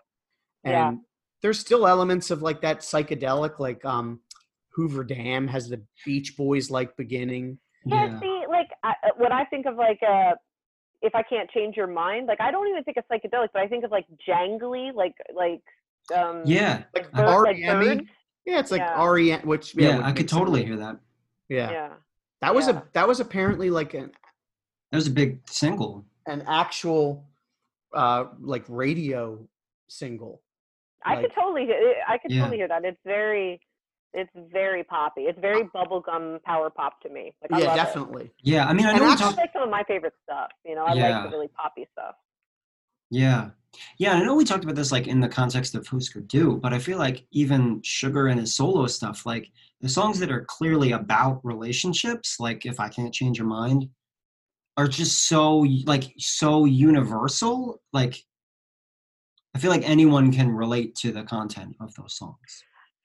and Yeah. there's still elements of like that psychedelic like um hoover dam has the beach boys like beginning Yeah, yeah. see, like I, uh, when I think of like uh if I can't change your mind, like I don't even think of psychedelic, but I think of like jangly, like like um Yeah. like bird, like REM -y. Byrds. Yeah it's like Yeah. REM which yeah, Yeah, I make could sense. totally hear that. yeah. Yeah. that was Yeah. a that was apparently like an That was a big single. an actual uh like radio single I Like- could totally hear I could Yeah. totally hear that. It's very it's very poppy. It's very bubblegum power pop to me. Like I yeah love it. definitely Yeah, I mean, I And know we actually- talked. Like some of my favorite stuff. You know, I Yeah. like the really poppy stuff. Yeah. Yeah, I know we talked about this like in the context of Husker Du, but I feel like even Sugar and his solo stuff, like the songs that are clearly about relationships, like If I Can't Change Your Mind, are just so like so universal. Like I feel like anyone can relate to the content of those songs.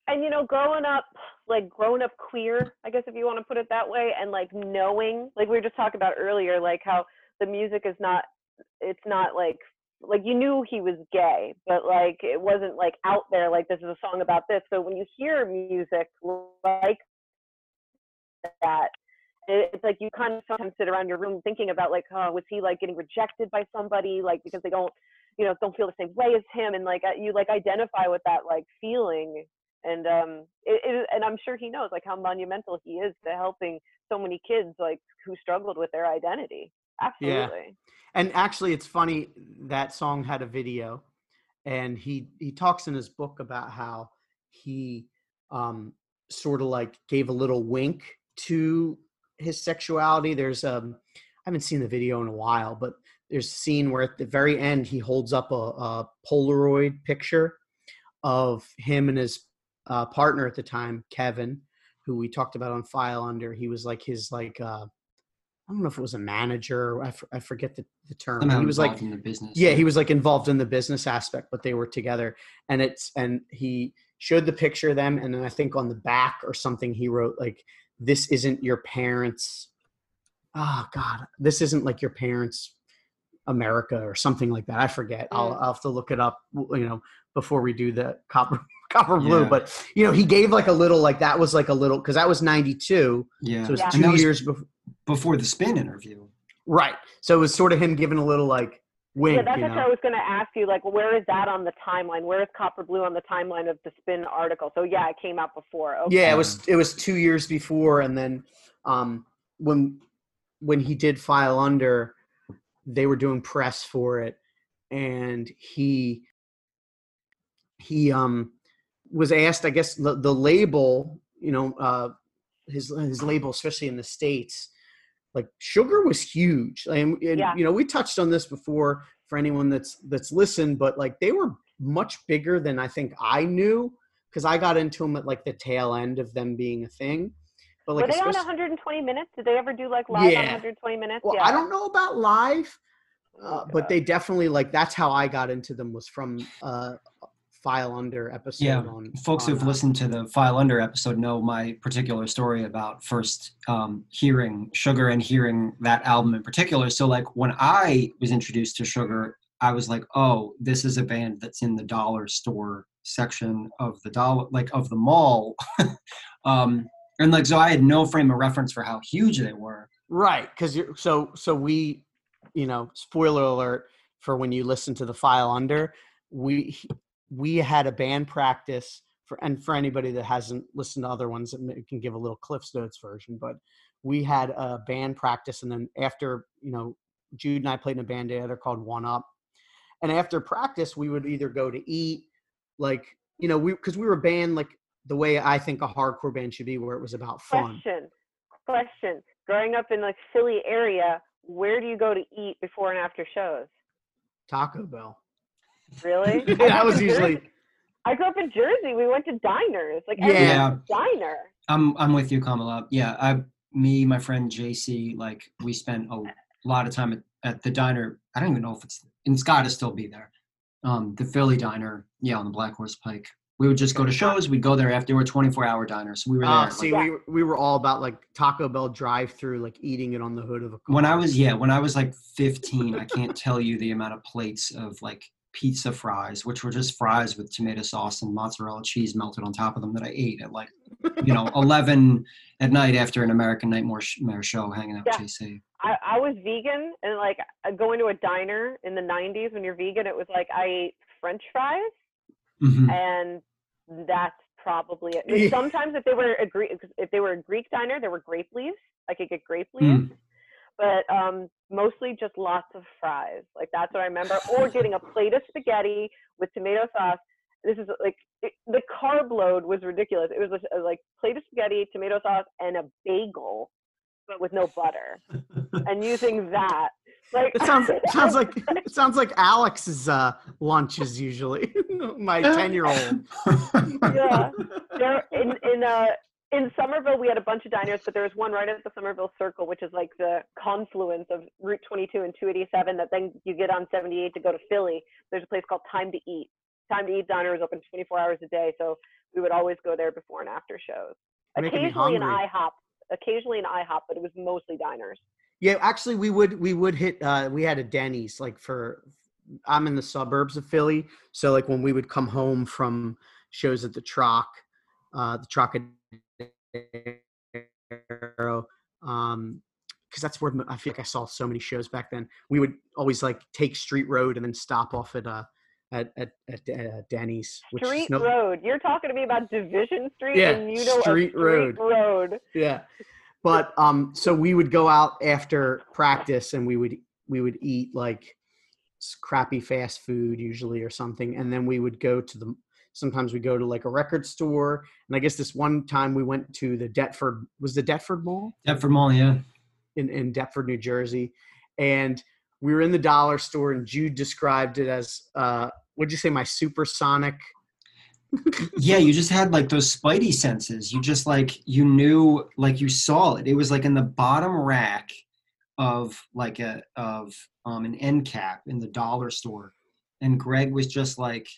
and you know growing up like growing up queer i guess if you want to put it that way and like knowing like we were just talking about earlier like how the music is not it's not like like you knew he was gay but like it wasn't like out there like this is a song about this. So when you hear music like that it's like you kind of sometimes sit around your room thinking about like oh was he like getting rejected by somebody? Like because they don't you know don't feel the same way as him and like uh, you like identify with that like feeling. And um it, it and i'm sure he knows like how monumental he is to helping so many kids like who struggled with their identity absolutely. And actually it's funny that song had a video and he he talks in his book about how he um sort of like gave a little wink to his sexuality. There's um i haven't seen the video in a while but there's a scene where at the very end he holds up a, a polaroid picture of him and his uh, partner at the time kevin who we talked about on file under. He was like his like uh I don't know if it was a manager. I, f- I forget the, the term. Somehow He was like, in the business. yeah, he was like involved in the business aspect, but they were together. And it's and he showed the picture of them, and then I think on the back or something he wrote like, "This isn't your parents." Oh God, this isn't like your parents' America or something like that. I forget. I'll, Mm. I'll have to look it up. You know, before we do the copper copper blue. Yeah. But you know, he gave like a little like that was like a little because that was ninety two, Yeah. so it was Yeah. Two was years before. Before the spin interview. Right. So it was sort of him giving a little like wink. yeah that's you what i was going to ask you like where is that on the timeline where is copper blue on the timeline of the spin article so yeah it came out before okay. Yeah, it was it was two years before, and then um, when when he did file under, they were doing press for it, and he he um was asked, I guess the, the label, you know, uh, his his label, especially in the states, like sugar was huge, and, and Yeah. you know we touched on this before for anyone that's that's listened, but like they were much bigger than I think I knew because I got into them at like the tail end of them being a thing. But like, were they on 120 minutes did they ever do like live Yeah. on 120 minutes well, yeah I don't know about live, Oh, uh, but they definitely like that's how I got into them was from uh, file under episode. Yeah, on Folks on, who've uh, listened to the File Under episode know my particular story about first um, hearing Sugar and hearing that album in particular. So, like, when I was introduced to Sugar, I was like, oh, this is a band that's in the dollar store section of the dollar, like, of the mall. um, and, like, so I had no frame of reference for how huge they were. right because you're so so we, you know, spoiler alert for when you listen to the file under. we we had a band practice for and for anybody that hasn't listened to other ones that may- can give a little cliffs notes version but we had a band practice and then after you know jude and i played in a band together called one up and after practice we would either go to eat like you know we because we were a band like the way i think a hardcore band should be where it was about fun Question. Question. Growing up in like Philly area, where do you go to eat before and after shows? taco bell Really? I grew that was usually Jersey. I grew up in Jersey. We went to diners. Like Yeah. every Yeah. diner. I'm I'm with you, Kamala. Yeah, I me my friend JC like we spent a lot of time at, at the diner. I don't even know if it's it's got to still be there. Um, the Philly diner, yeah, on the Black Horse Pike. We would just go to shows. We'd go there after. We're 24 hour diners. So we were there. Oh, like, see, we we were all about like Taco Bell drive-through, like eating it on the hood of a car. when I was yeah, when I was like 15, I can't tell you the amount of plates of like pizza fries, which were just fries with tomato sauce and mozzarella cheese melted on top of them that I ate at like you know 11 at night after an American Nightmare show, hanging out Yeah. with JC. I, I was vegan and like going to a diner in the 90s when you're vegan, it was like I ate French fries Mhm. and that's probably it. Sometimes if they were a Greek, if they were a Greek diner, there were grape leaves. I could get grape leaves, but um, mostly just lots of fries. Like that's what I remember. Or getting a plate of spaghetti with tomato sauce. This is like it, the carb load was ridiculous. It was a, a, like plate of spaghetti, tomato sauce, and a bagel, but with no butter, and using that. Like It sounds sounds like it sounds like Alex's uh, lunches usually. My ten year old. yeah. there in in uh in Somerville we had a bunch of diners, but there was one right at the Somerville Circle, which is like the confluence of Route 22 and 287. That then you get on 78 to go to Philly. There's a place called Time to Eat. Time to Eat diner is open 24 hours a day, so we would always go there before and after shows. Occasionally an. IHOP, occasionally an IHOP, but it was mostly diners. Yeah, actually, we would we would hit. Uh, we had a Denny's like for. I'm in the suburbs of Philly, so like when we would come home from shows at the Troc, uh, the Trocadero, um, because that's where I feel like I saw so many shows back then. We would always like take Street Road and then stop off at uh at at, at uh, Denny's. Street no- Road. You're talking to me about Division Street, Yeah, and you know Street Road. Street Road. yeah but um so we would go out after practice and we would we would eat like crappy fast food usually or something and then we would go to the sometimes we go to like a record store and i guess this one time we went to the deptford was the deptford mall Deptford Mall, yeah. in, in deptford new jersey and we were in the dollar store and jude described it as uh what'd you say my supersonic yeah, you just had like those spidey senses. You just like you knew like you saw it. It was like in the bottom rack of like a of um an end cap in the dollar store. And Greg was just like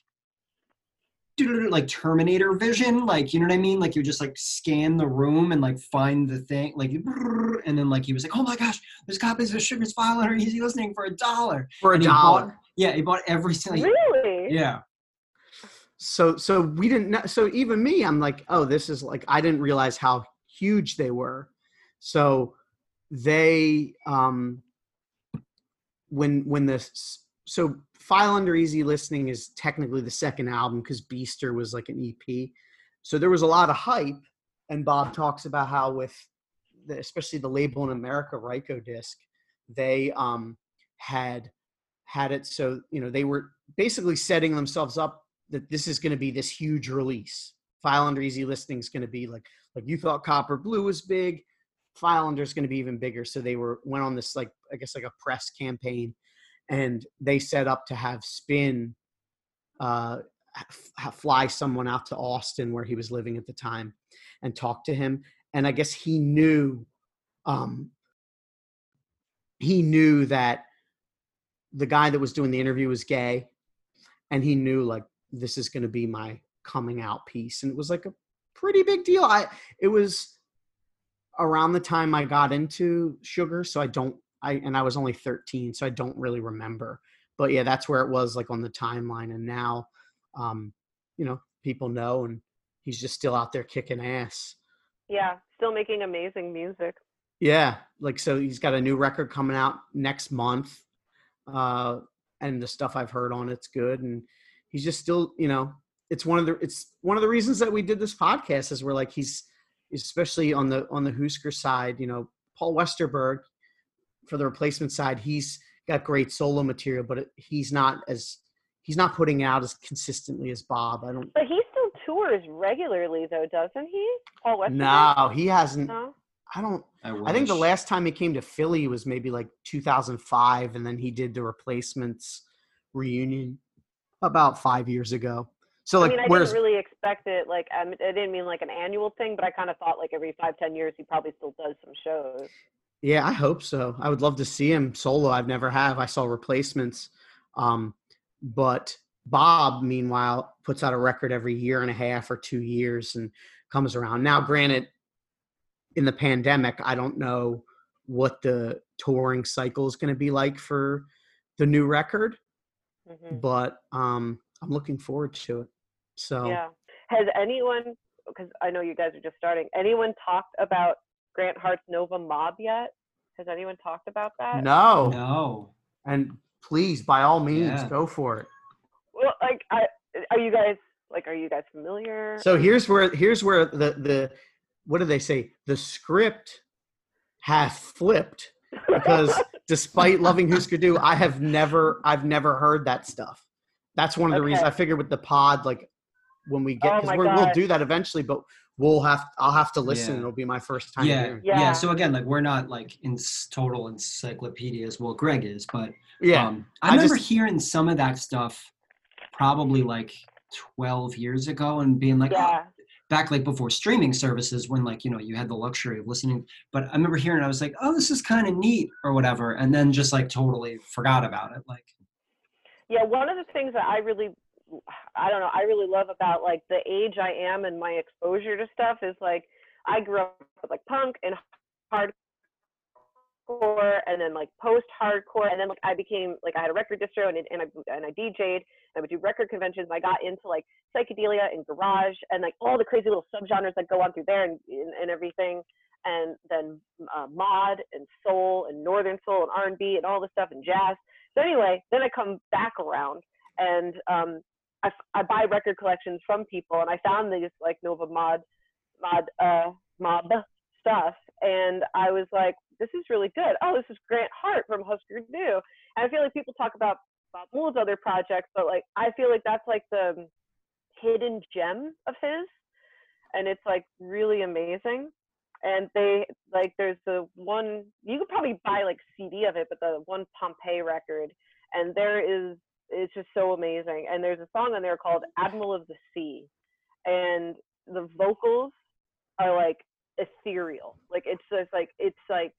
like Terminator vision, like you know what I mean? Like you just like scan the room and like find the thing, like and then like he was like, Oh my gosh, there's copies of Sugar's File Under Easy Listening for a dollar. for a And he dollar bought- yeah, he bought everything. Like, Really? yeah. so so we didn't know so even me i'm like oh this is like i didn't realize how huge they were so they um when when this so file under easy listening is technically the second album because beaster was like an ep so there was a lot of hype and bob talks about how with the, especially the label in america Rykodisc they um had had it so you know they were basically setting themselves up that this is going to be this huge release. File under easy listening is going to be like like you thought Copper Blue was big. File under is going to be even bigger. So they were went on this like I guess like a press campaign, and they set up to have Spin uh, f- fly someone out to Austin where he was living at the time and talk to him. And I guess he knew um, he knew that the guy that was doing the interview was gay and he knew like this is going to be my coming out piece and it was like a pretty big deal i it was around the time i got into sugar so i don't i and i was only 13 so i don't really remember but yeah that's where it was like on the timeline and now um you know people know and he's just still out there kicking ass Yeah, still making amazing music. yeah, like so he's got a new record coming out next month. Uh and the stuff I've heard on it's good and he's just still, you know, it's one of the it's one of the reasons that we did this podcast is we're like he's especially on the on the Husker side, you know, Paul Westerberg for the replacement side, he's got great solo material, but it, he's not as he's not putting out as consistently as Bob. I don't. But he still tours regularly, though, doesn't he? Paul Westerberg. No, he hasn't. No. I don't. I, I think the last time he came to Philly was maybe like 2005, and then he did the replacements reunion about five years ago. So I like, mean, I didn't really expect it. Like, um, I didn't mean like an annual thing, but I kind of thought like every five, ten years he probably still does some shows. Yeah, I hope so. I would love to see him solo. I've never have. I saw replacements. Um, but Bob, meanwhile, puts out a record every year and a half or two years and comes around. Now, granted, in the pandemic, I don't know what the touring cycle is going to be like for the new record, hmm but um, I'm looking forward to it. So Yeah. Has anyone? Because I know you guys are just starting. Anyone talked about Grant Hart's Nova Mob yet? Has anyone talked about that? no, No. and please, by all means, Yeah. go for it. Well, like, I are you guys like are you guys familiar? So here's where here's where the the what do they say? The script has flipped because despite loving Husker Du, I have never I've never heard that stuff. That's one of the reasons I figured with the pod, like when we get Oh because my we'll do that eventually, but we'll have I'll have to listen. Yeah. It'll be my first time Yeah, yeah. Yeah. So again, like we're not like in total encyclopedias. Well, Greg is, but Yeah. um, I, I remember just- hearing some of that stuff probably like 12 years ago and being like, oh, back like before streaming services when like you know you had the luxury of listening but i remember hearing i was like oh this is kind of neat or whatever and then just like totally forgot about it like Yeah, one of the things that I really, I don't know, I really love about like the age I am and my exposure to stuff is like I grew up with like punk and hardcore and then like post hardcore and then like I became like I had a record distro and and I and I DJ'd and I would do record conventions. And I got into like psychedelia and garage and like all the crazy little subgenres that go on through there and and, and everything. And then uh, mod and soul and northern soul and R and B and all this stuff and jazz. So anyway, then I come back around and um, I, buy record collections from people, and I found these like Nova Mod, Mod, uh, Mob stuff, and I was like, this is really good. Oh, this is Grant Hart from Husker Du. And I feel like people talk about Bob Mould's other projects, but like I feel like that's like the hidden gem of his, and it's like really amazing. And they like there's the one you could probably buy like CD of it, but the one Pompeii record, and there is it's just so amazing. And there's a song on there called Admiral of the Sea, and the vocals are like ethereal. Like it's just like it's like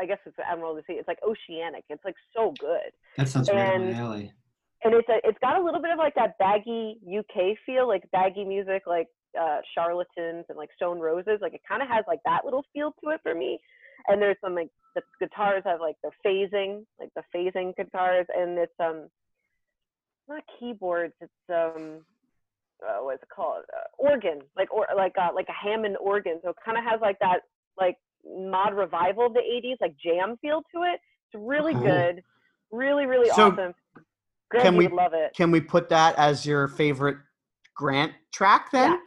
I guess it's Admiral of the Sea. It's like oceanic. It's like so good that sounds right And- my alley and it's a, it's got a little bit of like that baggy UK feel, like baggy music, like uh, Charlatans and like Stone Roses. Like it kind of has like that little feel to it for me. And there's some like the guitars have like the phasing, like the phasing guitars, and it's um not keyboards, it's um uh, what is it called? Uh, organ, like or like uh, like a Hammond organ. So it kind of has like that like mod revival of the 80s, like jam feel to it. It's really Cool. good, really really So, awesome. Greg, can we- would love it. Can we put that as your favorite Grant track then?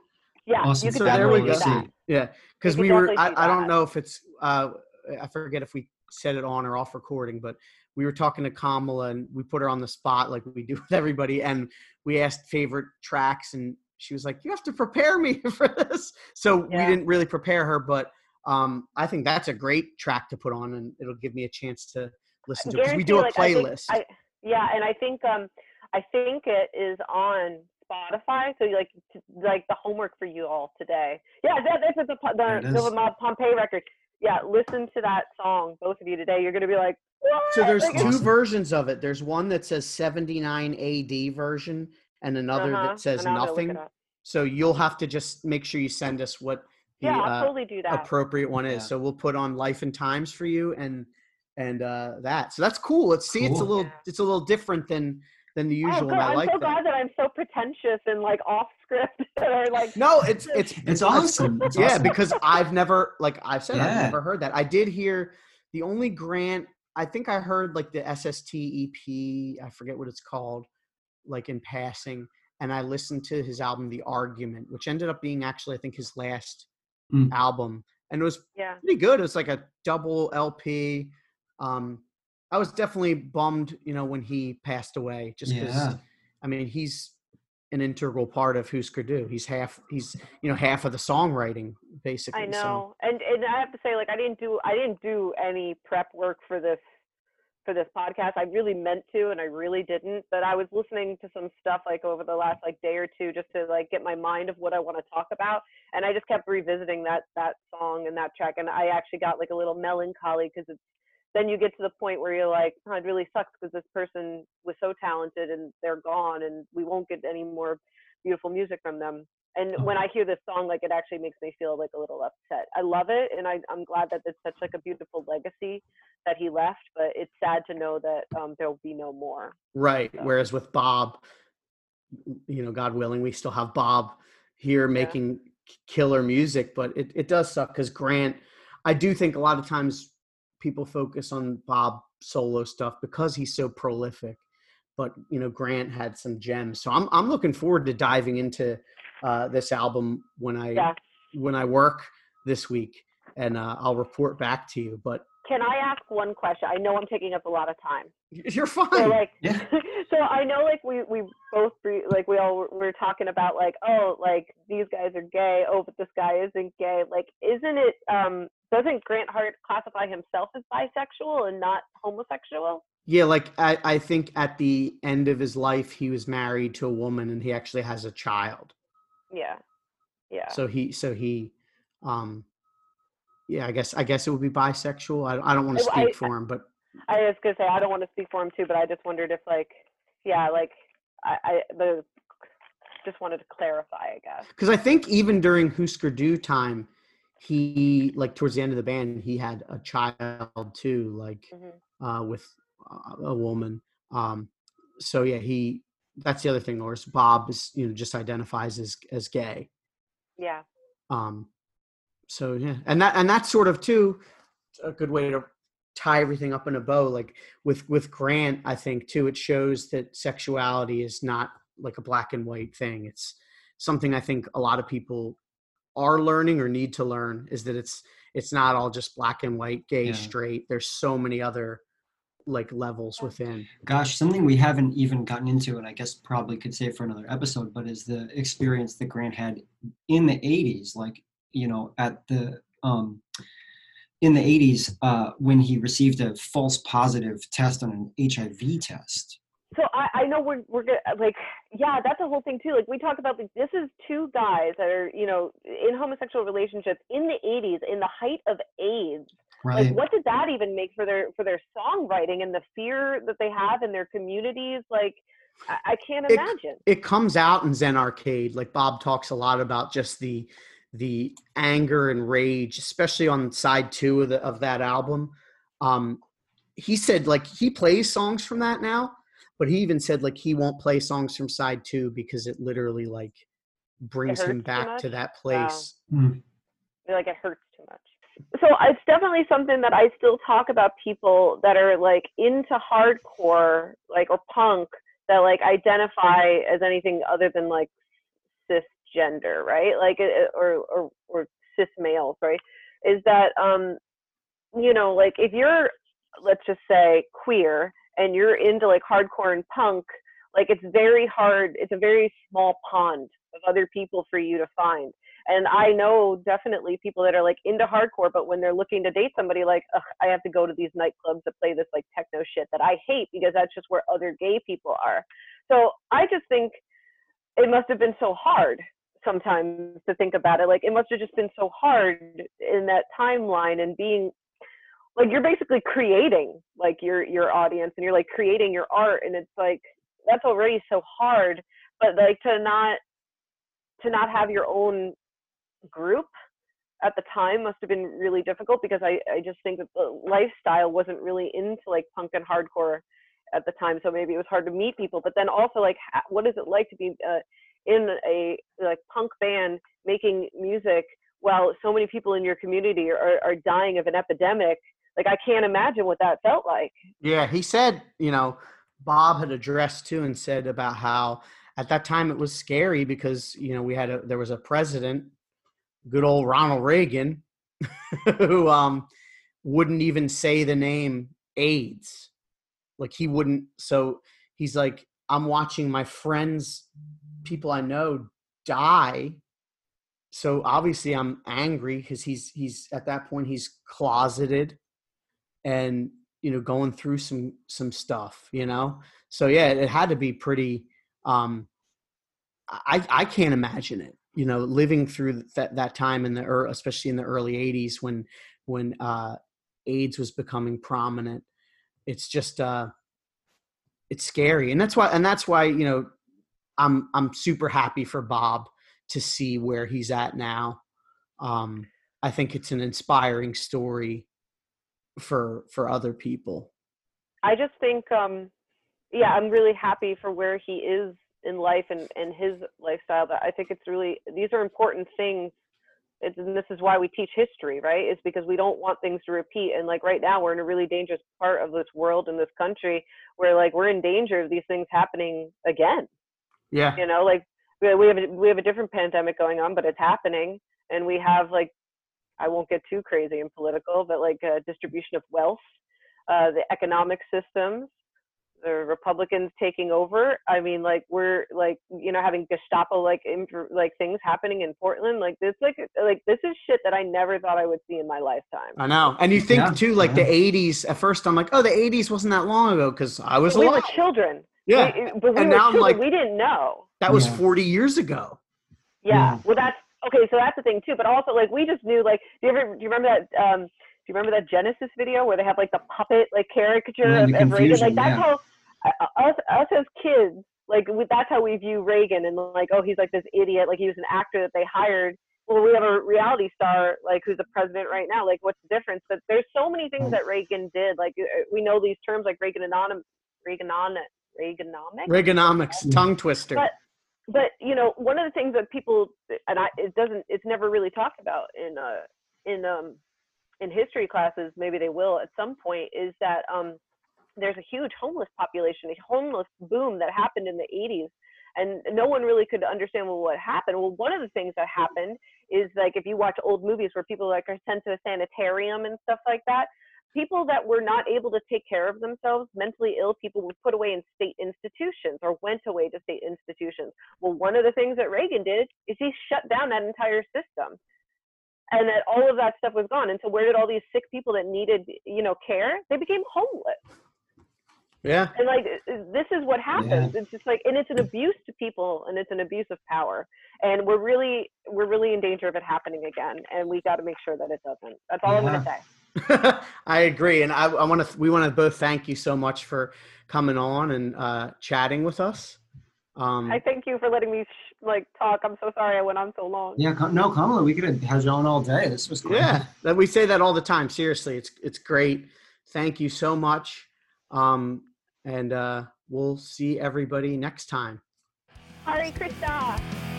Yeah, Awesome. you could So there we go. that. Yeah, because we were. I, I don't know if it's. Uh, I forget if we said it on or off recording, but we were talking to Kamala and we put her on the spot like we do with everybody, and we asked favorite tracks, and she was like, "You have to prepare me for this." So Yeah. we didn't really prepare her, but um, I think that's a great track to put on, and it'll give me a chance to listen to because we do a like, I think- playlist. I, yeah, and I think um, I think it is on Spotify. So like, t- like the homework for you all today. Yeah, that, that's the There it the Mob Pompeii record. Yeah, listen to that song, both of you today. You're gonna be like, what? So there's Like, two Awesome. versions of it. There's one that says 79 AD version and another uh-huh, that says and now I'm gonna look nothing. So you'll have to just make sure you send us what the Yeah, I'll uh, totally do that. appropriate one is. Yeah. So we'll put on Life and Times for you and and uh that. So that's cool. Let's see it's a little Yeah. it's a little different than than the Oh, usual. good. and I I'm like so that. glad that I'm so pretentious and like off script or like. No, it's it's it's awesome it's yeah, awesome. because I've never, like I've said, I've never heard that. I did hear the only grant. I think I heard like the SST EP. I forget what it's called. like in passing, and I listened to his album The Argument, which ended up being actually I think his last Mm. album, and it was Yeah. pretty good. It was like a double LP. Um, I was definitely bummed, you know, when he passed away, just because. Yeah. I mean, he's an integral part of Husker Du. He's half. He's you know half of the songwriting, basically. I so- know, and and I have to say, like, I didn't do I didn't do any prep work for this for this podcast. I really meant to, and I really didn't. But I was listening to some stuff like over the last like day or two, just to like get my mind of what I want to talk about. And I just kept revisiting that that song and that track, and I actually got like a little melancholy because it's then you get to the point where you're like, oh, it really sucks because this person was so talented and they're gone, and we won't get any more beautiful music from them. And when I hear this song, like it actually makes me feel like a little upset. I love it, and I, I'm glad that it's such like a beautiful legacy that he left. But it's sad to know that um, there will be no more. Right. So- Whereas with Bob, you know, God willing, we still have Bob here making killer music, but it, it does suck because Grant, I do think a lot of times people focus on Bob solo stuff because he's so prolific. But you know, Grant had some gems. So I'm I'm looking forward to diving into uh, this album when I Yeah. when I work this week and uh, I'll report back to you. But Can I ask one question? I know I'm taking up a lot of time. you're So fine. like, Yeah. so I know like we we both like we all were- were talking about like oh like these guys are gay oh but this guy isn't gay like isn't it um doesn't Grant Hart classify himself as bisexual and not homosexual? Yeah, like I, I think at the end of his life, he was married to a woman, and he actually has a child. Yeah, yeah. So he, so he, um, yeah, I guess I guess it would be bisexual. I, I don't want to speak I- for him, but I was gonna say I don't want to speak for him too, but I just wondered if like, yeah, like I, I the just wanted to clarify, I guess. because I think even during Husker Du time, he like towards the end of the band, he had a child too, like hmm uh, with uh, a woman. Um, so yeah, he. That's the other thing, Loris. Bob is you know just identifies as as gay. Yeah, um so yeah and that and that's sort of too a good way to tie everything up in a bow like with with grant i think too it shows that sexuality is not like a black and white thing it's something i think a lot of people are learning or need to learn is that it's it's not all just black and white gay Yeah. straight there's so many other like levels within Gosh, something we haven't even gotten into, and I guess probably could save for another episode, but is the experience that Grant had in the 80s, like, you know, at the, um, in the 80s, uh, when he received a false positive test on an HIV test. So I, I know we're we're good. Like, yeah, that's a whole thing too. Like we talk about like, this is two guys that are you know in homosexual relationships in the 80s, in the height of AIDS. Right. Like, what did that even make for their for their songwriting and the fear that they have in their communities? Like, I, I can't It- imagine. it comes out in Zen Arcade. Like Bob talks a lot about just the the anger and rage, especially on side two of the of that album. Um, he said like he plays songs from that now, but he even said like he won't play songs from side two because it literally like brings him back to much? that Wow. place. Mm. feel like it hurts too much. So it's definitely something that I still talk about people that are like into hardcore, like or punk, that like identify as anything other than like cisgender, right? Like or or or cis males, right? Is that um you know like if you're let's just say queer and you're into like hardcore and punk, like it's very hard. It's a very small pond of other people for you to find and I know definitely people that are like into hardcore, but when they're looking to date somebody, like I have to go to these nightclubs to play this like techno shit that I hate because that's just where other gay people are. So I just think it must have been so hard sometimes to think about it. Like it must have just been so hard in that timeline and being like you're basically creating like your your audience and you're like creating your art and it's like that's already so hard but like to not to not have your own group at the time must have been really difficult because I, I just think that the lifestyle wasn't really into like punk and hardcore at the time so maybe it was hard to meet people but then also like what is it like to be uh, in a like punk band making music while so many people in your community are, are dying of an epidemic like i can't imagine what that felt like Yeah, he said, you know, Bob had addressed too and said about how at that time it was scary because you know we had a there was a president, good old Ronald Reagan, who um wouldn't even say the name AIDS. Like he wouldn't. So he's like, I'm watching my friends, people I know, die. So obviously I'm angry because he's he's at that point he's closeted and you know going through some some stuff you know? So yeah it had to be pretty um i i can't imagine it you know living through that that time in the especially in the early 80s when when uh aids was becoming prominent. It's just uh it's scary and that's why and that's why you know i'm i'm super happy for bob to see where he's at now. Um i think it's an inspiring story for for other people I just think, um, yeah, I'm really happy for where he is in life and, and his lifestyle. But I think it's really, these are important things. It's, and this is why we teach history, right? It's because we don't want things to repeat. And like right now, we're in a really dangerous part of this world and this country where like we're in danger of these things happening again. yeah You know, like we we have a, we have a different pandemic going on, but it's happening, and we have like I won't get too crazy and political, but like uh, distribution of wealth, uh, the economic systems, the Republicans taking over. I mean, like we're like you know having Gestapo like like things happening in Portland. Like this like like this is shit that I never thought I would see in my lifetime. I know. And you think Yeah, too, like yeah. the 80s, at first I'm like, oh, the 80s wasn't that long ago because I was we alive. were children. Yeah. We- but we And were now I'm like- we didn't know. That was Yeah. 40 years ago. Yeah. Yeah. Well, that's okay. So that's the thing too. But also, like, we just knew. Like, do you ever do you remember that? Um, do you remember that Genesis video where they have like the puppet like caricature Yeah, of, of Reagan? Like that's yeah. how uh, us us as kids, like we, that's how we view Reagan and like, oh, he's like this idiot. Like he was an actor that they hired. Well, we have a reality star like who's the president right now. Like, what's the difference? But there's so many things Right. that Reagan did. Like uh, we know these terms like Reaganomics, Reaganomics, Reaganomics Reaganomics, tongue twister. But- but you know one of the things that people and I it doesn't it's never really talked about in uh in um in history classes maybe they will at some point is that um there's a huge homeless population a homeless boom that happened in the 80s and no one really could understand well, what happened. Well one of the things that happened is like if you watch old movies where people like are sent to a sanitarium and stuff like that people that were not able to take care of themselves mentally ill people were put away in state institutions or went away to state institutions well, one of the things that Reagan did is he shut down that entire system. And that all of that stuff was gone. And so where did all these sick people that needed, you know, care? They became homeless. yeah. And like this is what happens. It's just like and it's an abuse to people and it's an abuse of power. And we're really we're really in danger of it happening again. And we gotta make sure that it doesn't. That's all I'm gonna say. I agree. And I, I want to, we want to both thank you so much for coming on and uh, chatting with us. Um, I thank you for letting me sh- like talk. I'm so sorry I went on so long. Yeah, Ka- no, Kamala, we could have had you on all day. This was great. yeah, that we say that all the time. Seriously, it's, it's great. Thank you so much. Um, and uh, we'll see everybody next time. Hare Krishna.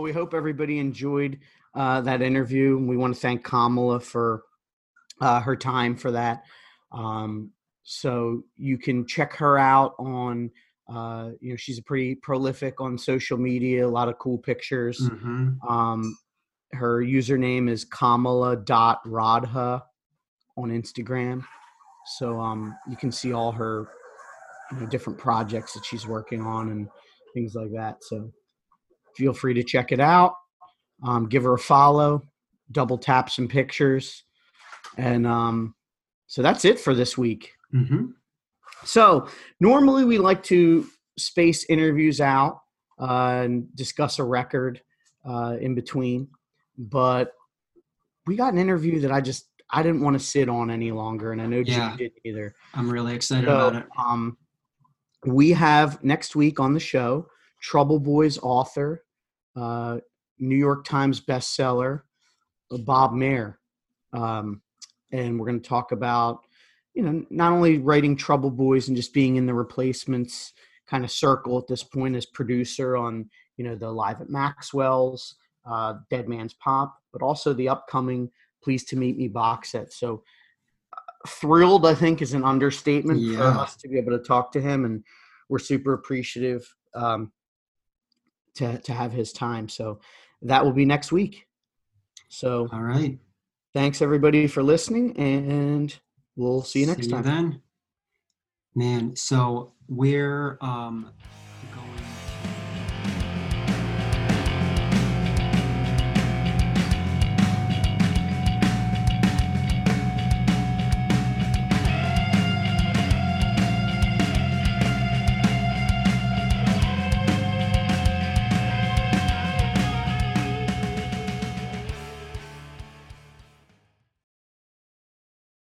Well, we hope everybody enjoyed uh, that interview. We want to thank Kamala for uh, her time for that. Um, so you can check her out on, uh, you know, she's a pretty prolific on social media, a lot of cool pictures. Mhm. Um, her username is kamala.radha on Instagram. So um, you can see all her you know, different projects that she's working on and things like that. So feel free to check it out. Um, give her a follow, double tap some pictures. And um, so that's it for this week. Mhm. So normally we like to space interviews out uh, and discuss a record uh, in between, but we got an interview that I just I didn't want to sit on any longer, and I know Yeah. Jim didn't either. I'm really excited So, about it. um, we have next week on the show Trouble Boys author, uh, New York Times bestseller, uh, Bob Mehr, um, and we're going to talk about you know not only writing Trouble Boys and just being in the replacements kind of circle at this point as producer on you know the live at Maxwell's, uh, Dead Man's Pop, but also the upcoming Pleased to Meet Me box set. So uh, thrilled, I think, is an understatement for us to be able to talk to him, and we're super appreciative. Um, to to have his time. So that will be next week. So All right. thanks everybody for listening, and we'll see you next time. then. Man, so we're um